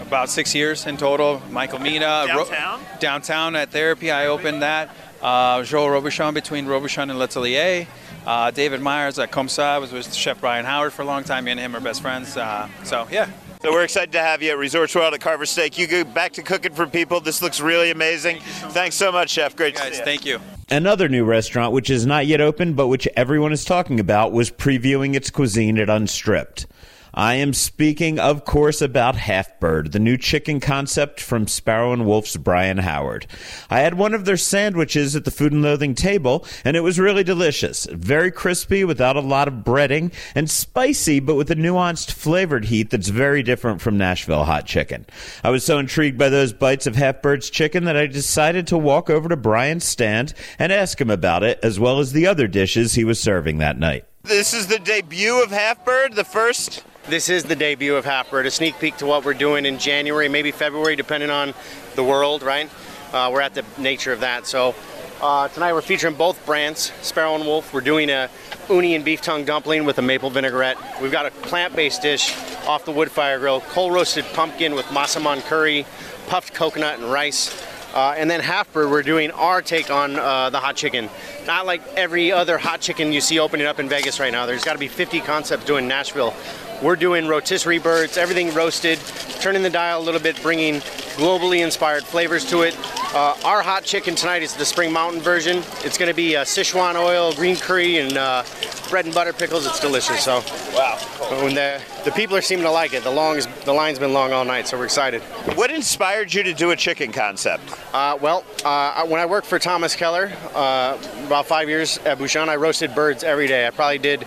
about six years in total. Michael Mina. Downtown? Ro- downtown at Therapy, I opened that. Uh, Joel Robuchon between Robuchon and L'Atelier. Uh, David Myers at Comme Ça was with Chef Brian Howard for a long time. Me and him are best friends. Uh, so, yeah. So we're excited to have you at Resorts World at Carver Steak. You go back to cooking for people. This looks really amazing. Thank so Thanks so much, Chef. Great guys, to see you. Thank you. Another new restaurant, which is not yet open, but which everyone is talking about, was previewing its cuisine at Unstripped. I am speaking, of course, about Half Bird, the new chicken concept from Sparrow and Wolf's Brian Howard. I had one of their sandwiches at the Food and Loathing table, and it was really delicious. Very crispy without a lot of breading, and spicy but with a nuanced flavored heat that's very different from Nashville hot chicken. I was so intrigued by those bites of Half Bird's chicken that I decided to walk over to Brian's stand and ask him about it, as well as the other dishes he was serving that night. This is the debut of Half Bird, the first this is the debut of Half Bird, a sneak peek to what we're doing in January, maybe February, depending on the world, right? Uh, we're at the nature of that. So uh, tonight we're featuring both brands, Sparrow and Wolf. We're doing a uni and beef tongue dumpling with a maple vinaigrette. We've got a plant-based dish off the wood fire grill, coal roasted pumpkin with massaman curry, puffed coconut and rice. Uh, and then half bird, we're doing our take on uh, the hot chicken. Not like every other hot chicken you see opening up in Vegas right now. There's got to be 50 concepts doing Nashville. We're doing rotisserie birds, everything roasted, turning the dial a little bit, bringing globally inspired flavors to it. Uh, our hot chicken tonight is the Spring Mountain version. It's going to be uh, Sichuan oil, green curry, and uh, bread and butter pickles. It's delicious. So, wow, when the the people are seeming to like it. The long is, the line's been long all night, so we're excited. What inspired you to do a chicken concept? Uh, well, uh, when I worked for Thomas Keller uh, about five years at Bouchon, I roasted birds every day. I probably did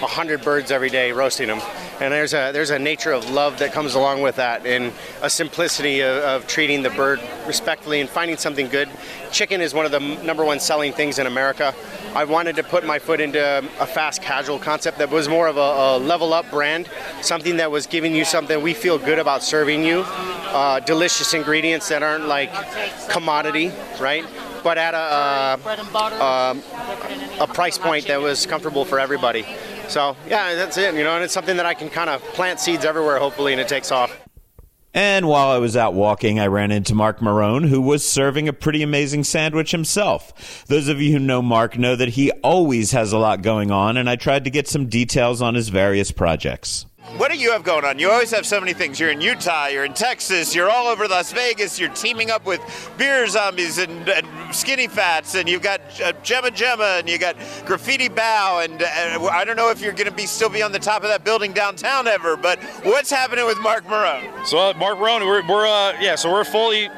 100 birds every day roasting them. and there's a there's a nature of love that comes along with that, and a simplicity of, of treating the bird respectfully and finding something good. Chicken is one of the number one selling things in America. I wanted to put my foot into a fast casual concept that was more of a, a level up brand, something that was giving you something we feel good about serving you, uh, delicious ingredients that aren't like commodity, right? But at a, uh, um, a price point that was comfortable for everybody. So yeah, that's it. You know, and it's something that I can kind of plant seeds everywhere, hopefully, and it takes off. And while I was out walking, I ran into Marc Marrone, who was serving a pretty amazing sandwich himself. Those of you who know Marc know that he always has a lot going on, and I tried to get some details on his various projects. What do you have going on? You always have so many things. You're in Utah, you're in Texas, you're all over Las Vegas, you're teaming up with beer zombies and, and skinny fats, and you've got uh, Gemma Gemma, and you got Graffiti Bao, and uh, I don't know if you're going to be still be on the top of that building downtown ever, but what's happening with Marc Marrone? So uh, Marc Marrone, we're, we're uh, yeah, so we're fully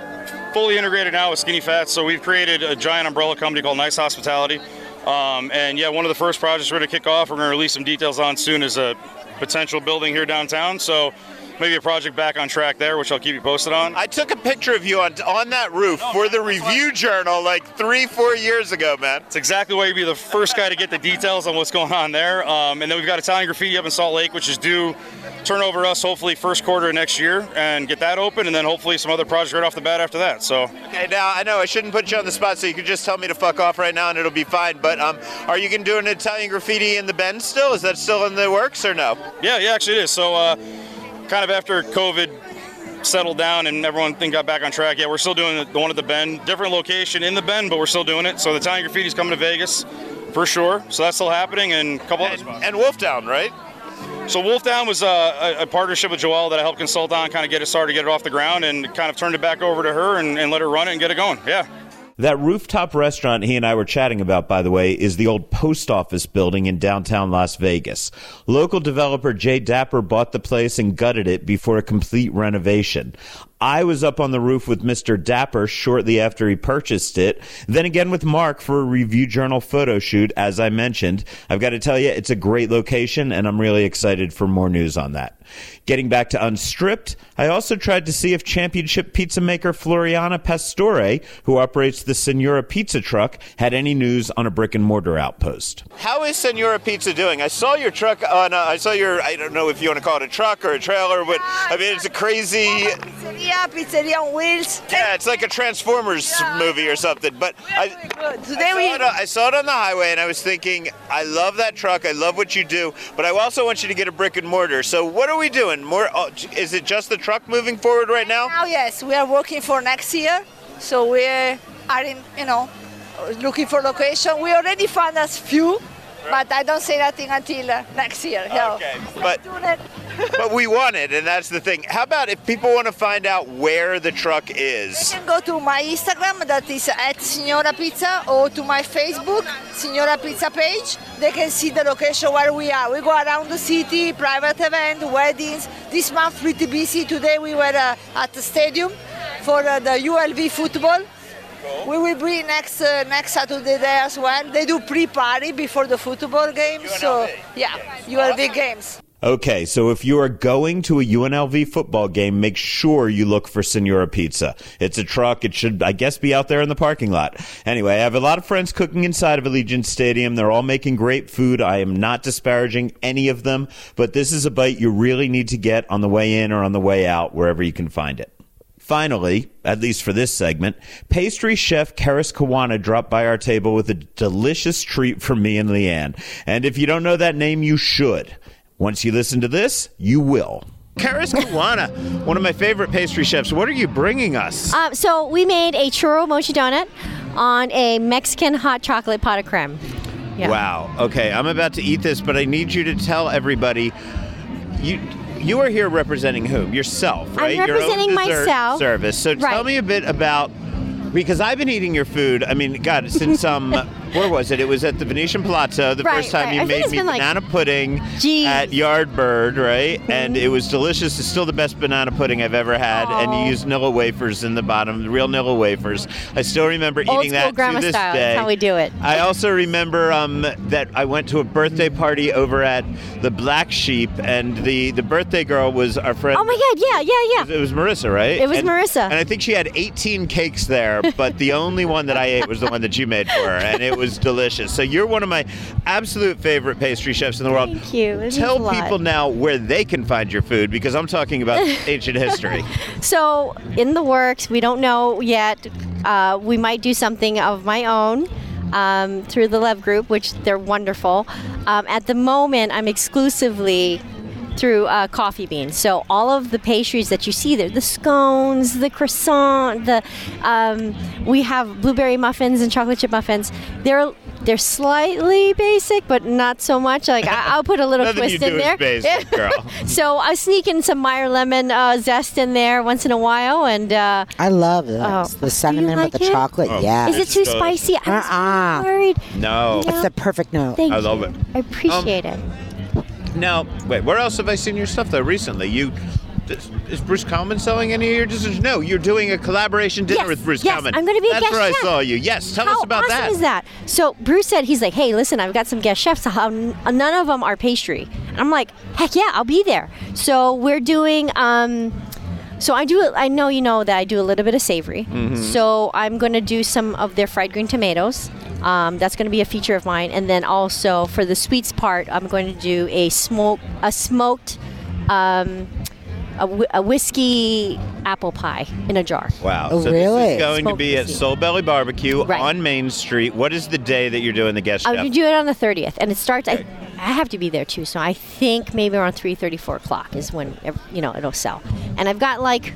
fully integrated now with Skinny Fats. So we've created a giant umbrella company called Nice Hospitality. Um, and yeah, one of the first projects we're going to kick off, we're going to release some details on soon, is a potential building here downtown. So maybe a project back on track there, which I'll keep you posted on. I took a picture of you on on that roof for the Review Journal like three, four years ago, man. It's exactly why you'd be the first guy to get the details on what's going on there. Um, and then we've got Italian Graffiti up in Salt Lake, which is due turn over us hopefully first quarter of next year and get that open, and then hopefully some other projects right off the bat after that. So Okay, now I know I shouldn't put you on the spot, so you could just tell me to fuck off right now and it'll be fine. But um, are you gonna do an Italian graffiti in the Bend still? Is that still in the works or no? Yeah, yeah, actually it is. So, uh, kind of after COVID settled down and everyone think got back on track, yeah, we're still doing the, one at the Bend, different location in the Bend, but we're still doing it. So the Italian Graffiti's coming to Vegas for sure. So that's still happening, and a couple other spots. And Wolftown, right? So Wolfdown was uh, a, a partnership with Joelle that I helped consult on, kind of get it started, get it off the ground, and kind of turned it back over to her and, and let her run it and get it going. Yeah. That rooftop restaurant he and I were chatting about, by the way, is the old post office building in downtown Las Vegas. Local developer Jay Dapper bought the place and gutted it before a complete renovation. I was up on the roof with Mr. Dapper shortly after he purchased it. Then again with Marc for a review journal photo shoot, as I mentioned. I've got to tell you, it's a great location and I'm really excited for more news on that. Getting back to Unstripped, I also tried to see if championship pizza maker Floriana Pastore, who operates the Signora Pizza truck, had any news on a brick and mortar outpost. How is Signora Pizza doing? I saw your truck on, uh, I saw your, I don't know if you want to call it a truck or a trailer, but I mean, it's a crazy. Pizzeria, pizzeria on wheels. Yeah, it's like a Transformers movie or something. But I, Today I, saw we- it, I saw it on the highway and I was thinking, I love that truck. I love what you do, but I also want you to get a brick and mortar. So what are we doing? More? Oh, is it just the truck moving forward right now? Now, yes, we are working for next year. So we are in, you know, looking for location. We already found us few, but I don't say nothing until uh, next year. No. Okay, but but we want it, and that's the thing. How about if people want to find out where the truck is? You can go to my Instagram, that is at Signora Pizza, or to my Facebook, Signora Pizza page. They can see the location where we are. We go around the city, private event, weddings. This month pretty busy. Today we were uh, at the stadium for uh, the ULV football. We will be next uh, next Saturday there as well. They do pre-party before the football game. So yeah, ULV games. Okay, so if you are going to a UNLV football game, make sure you look for Signora Pizza. It's a truck. It should, I guess, be out there in the parking lot. Anyway, I have a lot of friends cooking inside of Allegiant Stadium. They're all making great food. I am not disparaging any of them, but this is a bite you really need to get on the way in or on the way out, wherever you can find it. Finally, at least for this segment, pastry chef Karis Kawana dropped by our table with a delicious treat for me and Leanne. And if you don't know that name, you should. Once you listen to this, you will. Karis Kawana, one of my favorite pastry chefs. What are you bringing us? Um, so we made a churro mochi donut on a Mexican hot chocolate pot of creme. Yeah. Wow. Okay, I'm about to eat this, but I need you to tell everybody you you are here representing whom? Yourself, right? I'm right? Your own representing myself. Service. So tell me a bit about because I've been eating your food. I mean, God, since um where was it? It was at the Venetian Palazzo. The Right, first time right. you I made me been, like- banana pudding Jeez. at Yardbird, right? And it was delicious. It's still the best banana pudding I've ever had. And you used use Nilla wafers in the bottom, the real Nilla wafers. I still remember Old eating that grandma to this style. day. That's how we do it. I also remember um, that I went to a birthday party over at the Black Sheep, and the, the birthday girl was our friend. Oh my God! Yeah, yeah, yeah. It was Marissa, right? It was And- Marissa. And I think she had 18 cakes there, but the only one that I ate was the one that you made for her, and it was delicious. So you're one of my absolute favorite pastry chefs in the world. Thank you. It Tell people now where they can find your food because I'm talking about ancient history. So in the works, we don't know yet. Uh, we might do something of my own um, through the Love Group, which they're wonderful. Um, at the moment, I'm exclusively through uh, coffee beans. So all of the pastries that you see there, the scones, the croissant, the um, we have blueberry muffins and chocolate chip muffins. They're they're slightly basic, but not so much. Like I, I'll put a little Nothing twist you in do there. is basic, girl. so I sneak in some Meyer lemon uh, zest in there once in a while, and uh, I love this. Oh. the cinnamon like with the it? chocolate. Oh, yeah. is it too spicy? I was Uh-uh. worried. No. It's the perfect note. Thank I you. love it. I appreciate it. Now, wait, where else have I seen your stuff though recently? You. Is, Bruce Kalman selling any of your dishes? No, you're doing a collaboration dinner Yes, with Bruce yes. I'm gonna be a That's guest where I saw you. Yes, tell How us about awesome that. is that? So Bruce said he's like, hey, listen, I've got some guest chefs. How none of them are pastry. And I'm like, heck yeah, I'll be there. So we're doing. Um, so I do. I know you know that I do a little bit of savory. Mm-hmm. Mhm. So I'm going to do some of their fried green tomatoes. Um, that's going to be a feature of mine. And then also for the sweets part, I'm going to do a smoke a smoked. Um, a, whi- a whiskey apple pie in a jar. Wow. Oh, so this really? is going to Smoked be at whiskey. Soul Belly Barbecue Right. on Main Street. What is the day that you're doing the guest I'm chef? gonna do it on the 30th, and it starts. I, I have to be there too, so I think maybe around 3:30, 4 o'clock is when ev- you know it'll sell. And I've got like,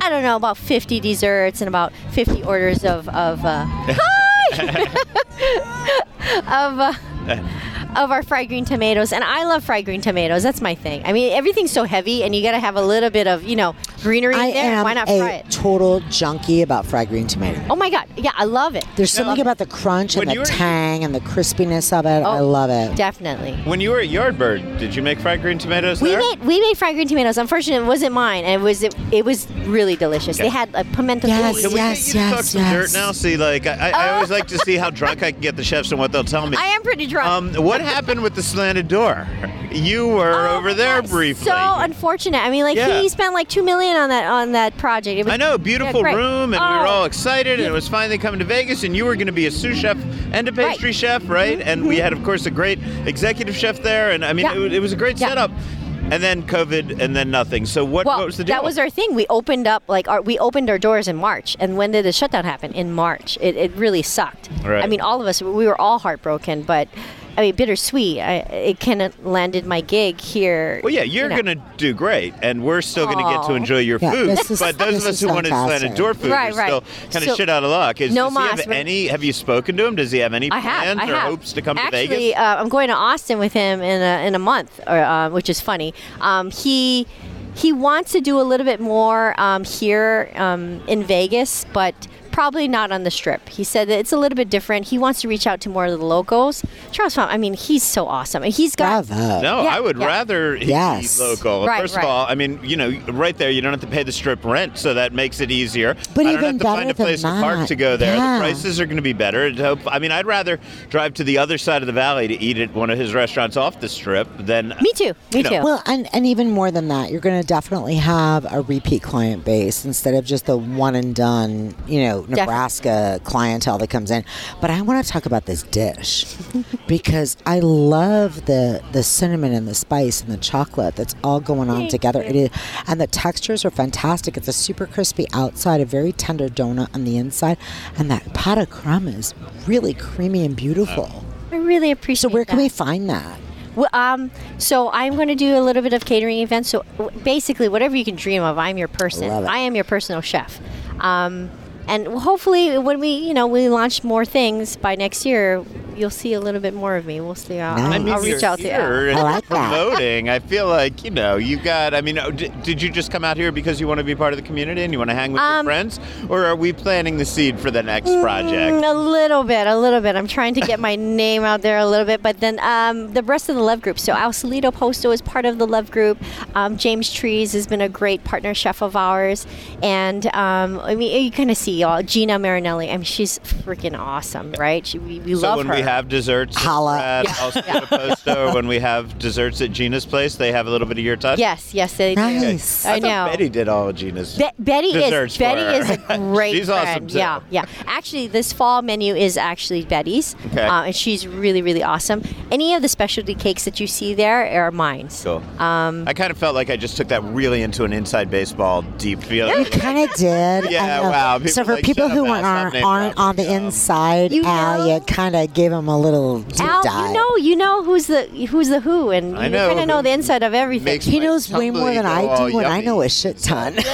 I don't know, about 50 desserts and about 50 orders of of uh, of uh, of our fried green tomatoes. And I love fried green tomatoes. That's my thing. I mean, everything's so heavy, and you got to have a little bit of you know greenery I in there. am Why not a fry it? total junkie about fried green tomato. Oh my god, yeah, I love it. There's I love something it. about the crunch and When the were- tang and the crispiness of it. I Oh, love it. Definitely. when you were at Yardbird, did you make fried green tomatoes We there? made we made fried green tomatoes. Unfortunately, it wasn't mine. and It was it, it was really delicious. They had a pimento Yes, lilies. Can we yes, get you to talk yes, some dirt now? See, like I, I, I always like to see how drunk I can get the chefs and what they'll tell me. I am pretty drunk. Um, what happened with the slanted door? You were Oh over there briefly. So unfortunate. I mean, like Yeah. he spent like two million on that on that project. It was, I know, beautiful great. room, and we were Oh, all excited, and it was finally coming to Vegas, and you were going to be a sous chef and a pastry chef, right? Mm-hmm. And we had, of course, a great executive chef there, and I mean, Yeah. it, was- it was a great Yeah. setup. And then COVID, and then nothing. So what, well, what was the deal? that was our thing. We opened up like our, we opened our doors in March, and when did the shutdown happen? In March. It, it really sucked. Right. I mean, all of us we were all heartbroken, but I mean, bittersweet. I, it kind of landed my gig here. Well, yeah, you're you know. going to do great, and we're still going to get to enjoy your Yeah, food. is- but those of us is who wanted slanted fantastic. door food Right, are right. still kind of So- shit out of luck. Is, No does he have any? Have you spoken to him? Does he have any I have. plans I or have. hopes to come Actually, to Vegas? uh, I'm going to Austin with him in a, in a month, or, uh, which is funny. Um, he he wants to do a little bit more um, here um, in Vegas, but probably not on the strip. He said that it's a little bit different. He wants to reach out to more of the locals. Charles Phan, I mean, he's so awesome. He's got Bravo. No, Yeah, I would yeah. rather he Yes. be local. Right, First right. of all, I mean, you know, right there, you don't have to pay the strip rent, so that makes it easier. But I don't even have to find a than place to park to go there. Yeah. The prices are going to be better. I mean, I'd rather drive to the other side of the valley to eat at one of his restaurants off the strip than. me too. Me You know. too. Well, and, and even more than that, you're going to definitely have a repeat client base instead of just the one and done, you know, Nebraska clientele that comes in. But I want to talk about this dish because I love the the cinnamon and the spice and the chocolate that's all going on together. It is, and the textures are fantastic. It's a super crispy outside, a very tender donut on the inside, and that pot of crumb is really creamy and beautiful. I really appreciate. So where can we find that? Well, um, so I'm going to do a little bit of catering events. So basically, whatever you can dream of, I'm your person. I am your personal chef. Um, and hopefully, when we, you know, we launch more things by next year, you'll see a little bit more of me. We'll see. I'll, I I'll, mean, I'll reach you're out to here you. and promoting. I feel like you know you've got. I mean, oh, did, did you just come out here because you want to be part of the community and you want to hang with your Um, friends, or are we planting the seed for the next project? Mm, a little bit, a little bit. I'm trying to get my name out there a little bit, but then um, the rest of the Love Group. So Al Alcelito Posto is part of the Love Group. Um, James Trees has been a great partner chef of ours, and um, I mean you kind of see all Gina Marinelli. I mean she's freaking awesome, right? She, we, we so love when her. We have desserts at Al Solito Posto, or when we have desserts at Gina's place, they have a little bit of your touch. Yes, yes, they do. Nice. do. I thought know. Betty did all of Gina's. Be- Betty desserts is for Betty her. is a great She's friend. awesome, too. Yeah, yeah. Actually, this fall menu is actually Betty's, Okay. uh, and she's really, really awesome. Any of the specialty cakes that you see there are mine. Cool. Um, I kind of felt like I just took that really into an inside baseball deep feel. You kind of did. Yeah, I know. wow. So for like, people who up, Al, stop aren't, aren't on the inside, You Al, know- you kind of gave them a little Al, you know, you know who's the who's the who, and I you know kind of know the inside of everything. he knows way more than I do, and I know a shit ton.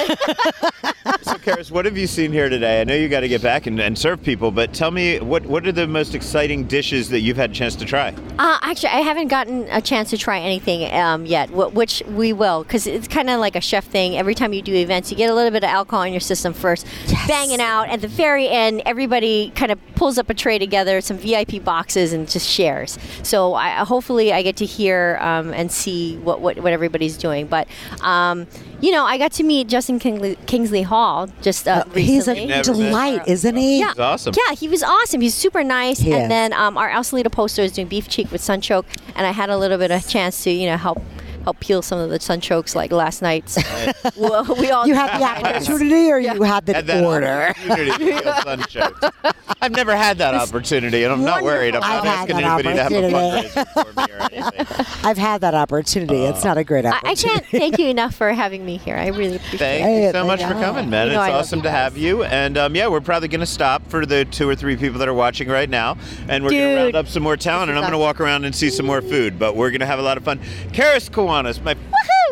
So, Karis, what have you seen here today? I know you got to get back and, and serve people, but tell me what what are the most exciting dishes that you've had a chance to try? Uh, actually, I haven't gotten a chance to try anything um, yet, which we will, because it's kind of like a chef thing. Every time you do events, you get a little bit of alcohol in your system first, banging out. At the very end, everybody kind of pulls up a tray together, some VIP boxes, and just shares. So I, hopefully, I get to hear um, and see what, what, what everybody's doing. But um, you know, I got to meet Justin Kingsley, Kingsley Hall just uh, He's a recently. Never met. delight, isn't he? Yeah. awesome. Yeah, he was awesome. He's super nice. He and is. then um, our Al Solito Posto is doing beef cheek with sunchoke, and I had a little bit of chance to you know help help peel some of the sunchokes like last night. So well, we all You had the opportunity, or you had the Had order? opportunity to feel sunchoked. I've never had that opportunity, and I'm not worried. I'm not I've had asking that anybody to have a opportunity. fundraiser for me or anything. I've had that opportunity. it's not a great I, I opportunity. can't thank you enough for having me here. I really appreciate Thank it. Thank you so much for coming, man. You know it's I awesome to have you. And um, yeah, we're probably going to stop for the two or three people that are watching right now, and we're going to Dude. round up some more talent, and I'm going to walk around and see some more food. But we're going to have a lot of fun. Karis Kiwanis, my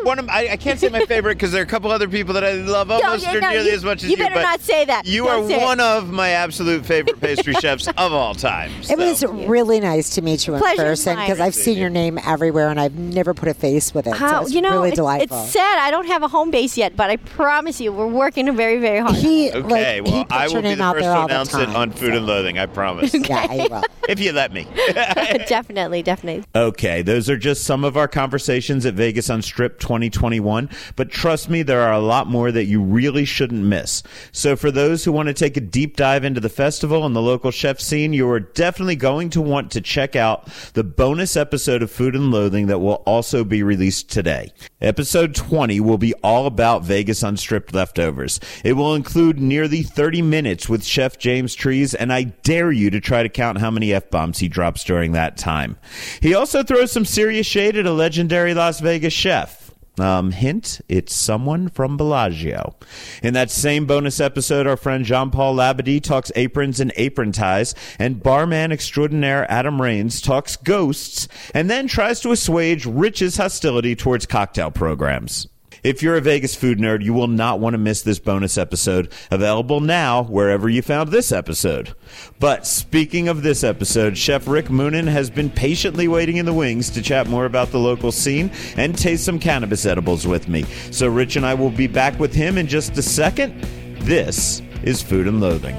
one of I, I can't say my favorite because there are a couple other people that I love almost yeah, or no, nearly you- as much as you you. better but not say that. You Don't are say it. one of my absolute favorite pastry chefs of all time. It was really nice to meet you in Pleasure's person because I've seen your name everywhere and I've never put a face with it. so How, it's you know, really it's, delightful. it's sad. I don't have a home base yet, but I promise you, we're working very, very hard. He, Okay, like, well, puts I will be the first there to all the announce it on Food and Loathing. I promise. Yeah, he will. if you let me. definitely, definitely. Okay, those are just some of our conversations at Vegas Unstripped 2021, but trust me, there are a lot more that you really shouldn't miss. So for those who want to take a deep dive into the festival and the local chef scene, you are definitely going to want to check out the bonus episode of Food and Loathing that will also be released today. Episode 20 will be all about Vegas Unstripped leftovers. It will include nearly 30 minutes with Chef James Trees, and I dare you to try to count how many F bombs he drops during that time. He also throws some serious shade at a legendary Las Vegas chef. Um, hint, it's someone from Bellagio. In that same bonus episode, our friend Jean Paul Labadie talks aprons and apron ties, and barman extraordinaire Adam Rains talks ghosts, and then tries to assuage Rich's hostility towards cocktail programs. If you're a Vegas food nerd, you will not want to miss this bonus episode, available now wherever you found this episode. But speaking of this episode, Chef Rick Moonen has been patiently waiting in the wings to chat more about the local scene and taste some cannabis edibles with me. So Rich and I will be back with him in just a second. This is Food and Loathing.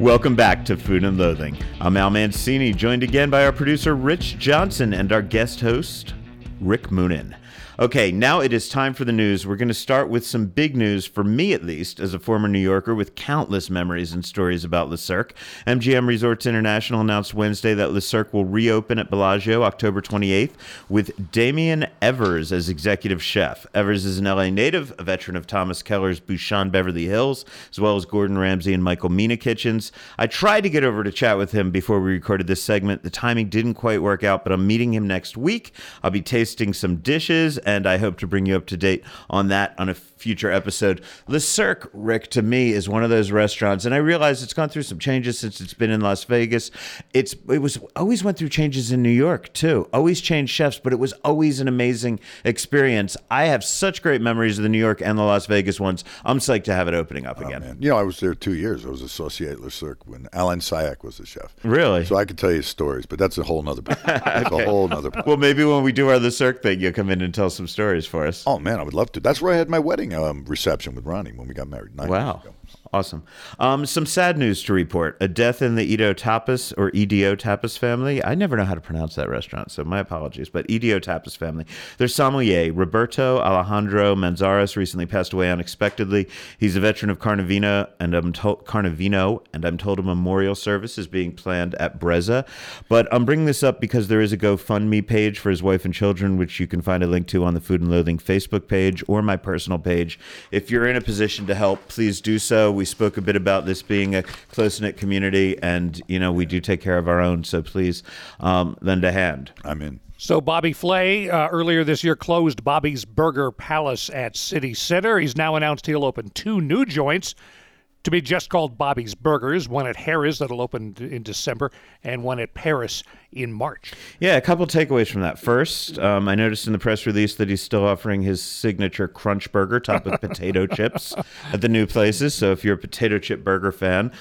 Welcome back to Food and Loathing. I'm Al Mancini, joined again by our producer Rich Johnson and our guest host Rick Moonen. Okay, now it is time for the news. We're going to start with some big news, for me at least, as a former New Yorker with countless memories and stories about Le Cirque. MGM Resorts International announced Wednesday that Le Cirque will reopen at Bellagio October 28th with Damien Evers as executive chef. Evers is an LA native, a veteran of Thomas Keller's Bouchon Beverly Hills, as well as Gordon Ramsay and Michael Mina Kitchens. I tried to get over to chat with him before we recorded this segment. The timing didn't quite work out, but I'm meeting him next week. I'll be tasting some dishes and I hope to bring you up to date on that on a future episode. Le Cirque, Rick, to me is one of those restaurants, and I realize it's gone through some changes since it's been in Las Vegas. It's it was always went through changes in New York too. Always changed chefs, but it was always an amazing experience. I have such great memories of the New York and the Las Vegas ones. I'm psyched to have it opening up oh, again. You know, I was there two years. I was associate Le Cirque when Alain Sailhac was the chef. Really? So I could tell you stories, but that's a whole nother. That's Okay. a whole nother. Well, maybe when we do our Le Cirque thing, you'll come in and tell some stories for us. Oh man, I would love to. That's where I had my wedding um, reception with Ronnie when we got married. nine years Wow. ago. Awesome. Um, some sad news to report. A death in the Edo Tapas or EDO Tapas family. I never know how to pronounce that restaurant, so my apologies. But EDO Tapas family. Their sommelier, Roberto Alejandro Manzares, recently passed away unexpectedly. He's a veteran of Carnevino, and I'm told Carnevino, and I'm told a memorial service is being planned at Brezza. But I'm bringing this up because there is a GoFundMe page for his wife and children, which you can find a link to on the Food and Loathing Facebook page or my personal page. If you're in a position to help, please do so. We spoke a bit about this being a close knit community, and you know we do take care of our own. So please um, lend a hand. I'm in. So Bobby Flay uh, earlier this year closed Bobby's Burger Palace at City Center. He's now announced he'll open two new joints to be just called Bobby's Burgers, one at Harrah's that'll open in December and one at Paris in March. Yeah, a couple takeaways from that. First, um, I noticed in the press release that he's still offering his signature crunch burger topped with potato chips at the new places. So if you're a potato chip burger fan,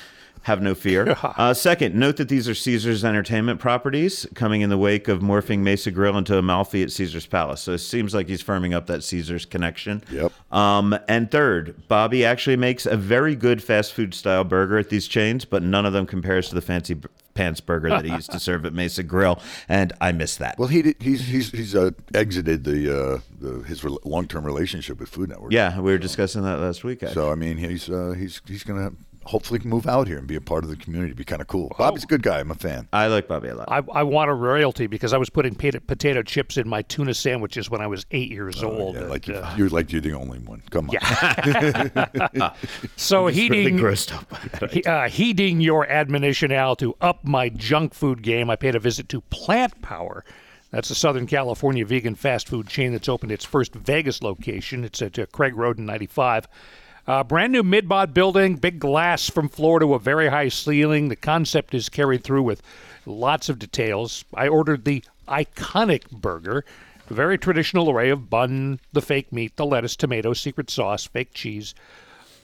have no fear. Uh, second, note that these are Caesars Entertainment properties coming in the wake of morphing Mesa Grill into Amalfi at Caesars Palace. So it seems like he's firming up that Caesars connection. Yep. Um, and third, Bobby actually makes a very good fast food style burger at these chains, but none of them compares to the fancy b- pants burger that he used to serve at Mesa Grill, and I miss that. Well, he did, he's he's he's uh, exited the, uh, the his re- long term relationship with Food Network. Yeah, we were discussing that last week. Actually. So I mean, he's uh, he's he's gonna hopefully move out here and be a part of the community. Be kind of cool. Bobby's a good guy. I'm a fan. I like Bobby a lot. I, I want a royalty because I was putting pota- potato chips in my tuna sandwiches when I was eight years old. Oh, Yeah, like And, you, uh, you're like you're the only one. Come on. Yeah. So He's really heeding grossed up he- uh, heeding your admonition, Al, to up my junk food game, I paid a visit to Plant Power. That's a Southern California vegan fast food chain that's opened its first Vegas location. It's at uh, Craig Road in 95. Uh, brand new mid-mod building, big glass from floor to a very high ceiling. The concept is carried through with lots of details. I ordered the iconic burger, very traditional array of bun, the fake meat, the lettuce, tomato, secret sauce, fake cheese.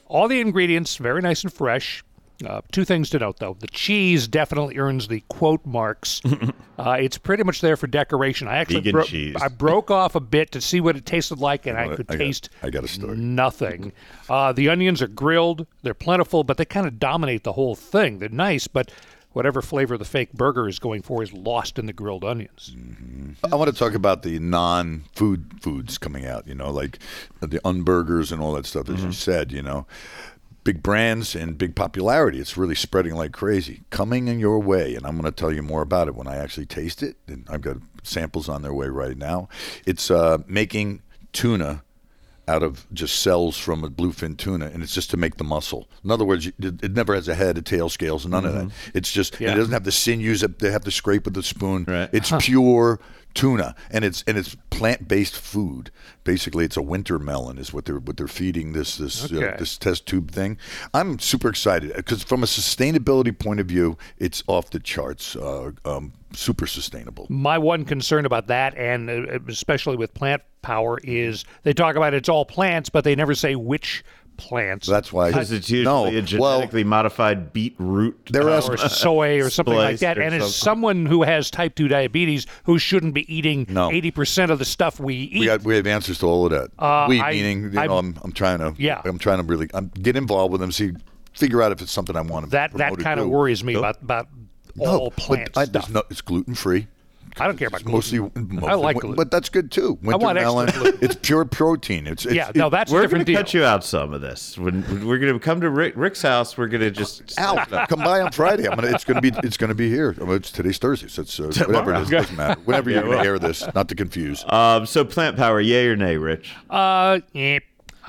All the ingredients very nice and fresh. Uh, two things to note, though: the cheese definitely earns the quote marks. uh, it's pretty much there for decoration. I actually Vegan bro- cheese. I broke off a bit to see what it tasted like, and I could I got- taste I got a story. nothing. Uh, the onions are grilled; they're plentiful, but they kind of dominate the whole thing. They're nice, but whatever flavor the fake burger is going for is lost in the grilled onions. I want to talk about the non-food foods coming out. You know, like the unburgers and all that stuff. As Mm-hmm. you said, you know, big brands and big popularity. It's really spreading like crazy. Coming in your way, and I'm going to tell you more about it when I actually taste it. And I've got samples on their way right now. It's uh, making tuna out of just cells from a bluefin tuna, and it's just to make the muscle. In other words, it, never has a head, a tail, scales, none of that. It's just yeah. it doesn't have the sinews that they have to scrape with the spoon. Right. It's pure tuna, and it's and it's plant based food. Basically, it's a winter melon is what they're what they're feeding this this Okay. uh, this test tube thing. I'm super excited because from a sustainability point of view, it's off the charts. Uh, um, super sustainable. My one concern about that, and uh, especially with plant power, is they talk about it's all plants, but they never say which plants. That's why Because it's usually no, a well, genetically modified beetroot They're uh, or soy or something like that. And as something. someone who has type 2 diabetes who shouldn't be eating No. 80% of the stuff we eat, We got we have answers to all of that. Uh, we I- meaning you know, I'm- I'm, I'm trying to Yeah. I'm trying to really I'm, get involved with them. See, figure out if it's something I want to. that, that kind of worries me No, about, about no, all but plant I, stuff. no, it's gluten free. I don't care about gluten. Mostly, mostly I like gluten. but that's good too. Winter want melon—it's pure protein. It's, it's yeah, no, that's a We're different going to deal. cut you out some of this. When when we're going to come to Rick, Rick's house, we're going to just Al, come by on Friday. I'm gonna. It's gonna be. It's gonna be here. Well, it's today's Thursday, so it's uh, whatever it is. Doesn't matter. Whenever you're Yeah, gonna well. air this, not to confuse. Um, so plant power, yay or nay, Rich? Uh, eh,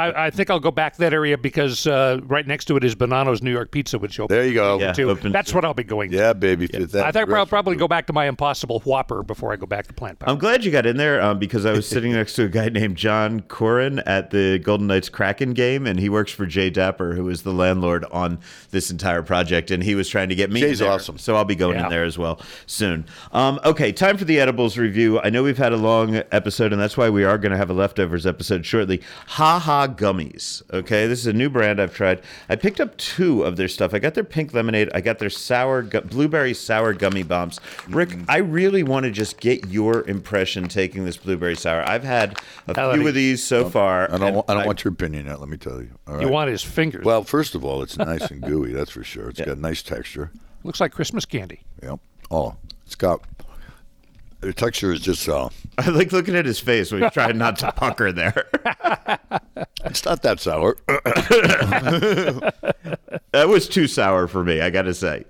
I, I think I'll go back to that area because uh, right next to it is Bonanno's New York Pizza, which opened. There you go. Yeah, too. open That's what I'll be going. to. Yeah, baby. That I think I'll restaurant- probably go back to my Impossible Whopper before I go back to Plant Power. I'm glad you got in there um, because I was sitting next to a guy named John Corin at the Golden Knights Kraken game, and he works for Jay Dapper, who is the landlord on this entire project, and he was trying to get me. Jay's in there, awesome. so I'll be going Yeah. in there as well soon. Um, okay, time for the edibles review. I know we've had a long episode, and that's why we are going to have a leftovers episode shortly. Ha Ha Gummies. Okay, this is a new brand I've tried. I picked up two of their stuff. I got their pink lemonade. I got their sour gu- blueberry sour gummy bombs. Rick, I really want to just get your impression taking this blueberry sour. I've had a few of these so far. I don't. want, I don't want your opinion yet. Let me tell you. All You want his fingers. Well, first of all, it's nice and gooey. That's for sure. It's got nice texture. Looks like Christmas candy. Yep. Oh, it's got. The texture is just. Uh, I like looking at his face when he's trying not to pucker there. it's not that sour. that was too sour for me, I got to say.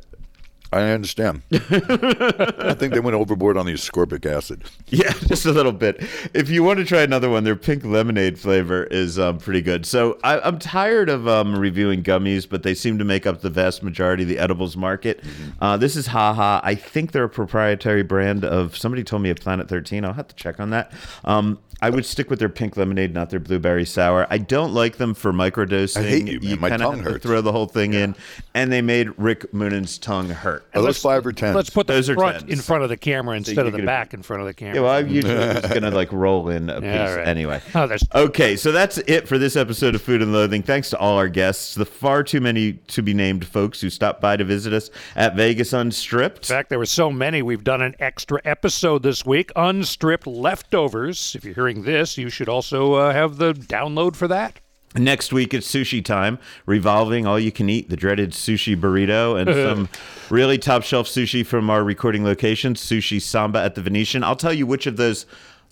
I understand. I think they went overboard on the ascorbic acid. Yeah, just a little bit. If you want to try another one, their pink lemonade flavor is um, pretty good. So I, I'm tired of um, reviewing gummies, but they seem to make up the vast majority of the edibles market. Uh, this is Haha. I think they're a proprietary brand of somebody told me of Planet 13. I'll have to check on that. Um, I would stick with their pink lemonade, not their blueberry sour. I don't like them for microdosing. I hate you, man. My tongue hurts. throw the whole thing in, and they made Rick Moonen's tongue hurt. Are those five or ten? Let's put the Those are front in front of the camera instead you of the could- back in front of the camera. Yeah, well, I'm usually was gonna like roll in a piece Yeah, all right. anyway. Oh, Okay, so that's it for this episode of Food and Loathing. Thanks to all our guests, the far too many to be named folks who stopped by to visit us at Vegas Unstripped. In fact, there were so many, we've done an extra episode this week, Unstripped Leftovers. If you're hearing this, you should also uh, have the download for that. Next week it's sushi time, revolving all you can eat, the dreaded sushi burrito, and some really top shelf sushi from our recording location, Sushi Samba at the Venetian. I'll tell you which of those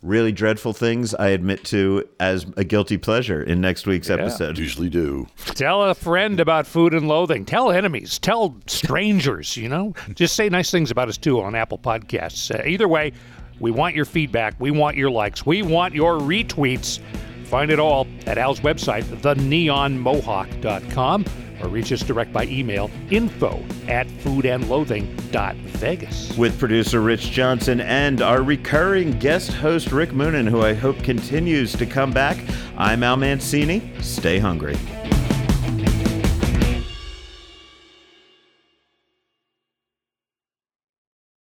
really dreadful things I admit to as a guilty pleasure in next week's episode. Usually do. Tell a friend about food and loathing. Tell enemies. Tell strangers, you know? Just say nice things about us too on Apple Podcasts. Uh, either way, we want your feedback. We want your likes. We want your retweets. Find it all at Al's website, theneonmohawk.com, or reach us direct by email, info at foodandloathing.vegas. with producer Rich Johnson and our recurring guest host Rick Moonen, who I hope continues to come back. I'm Al Mancini. Stay hungry.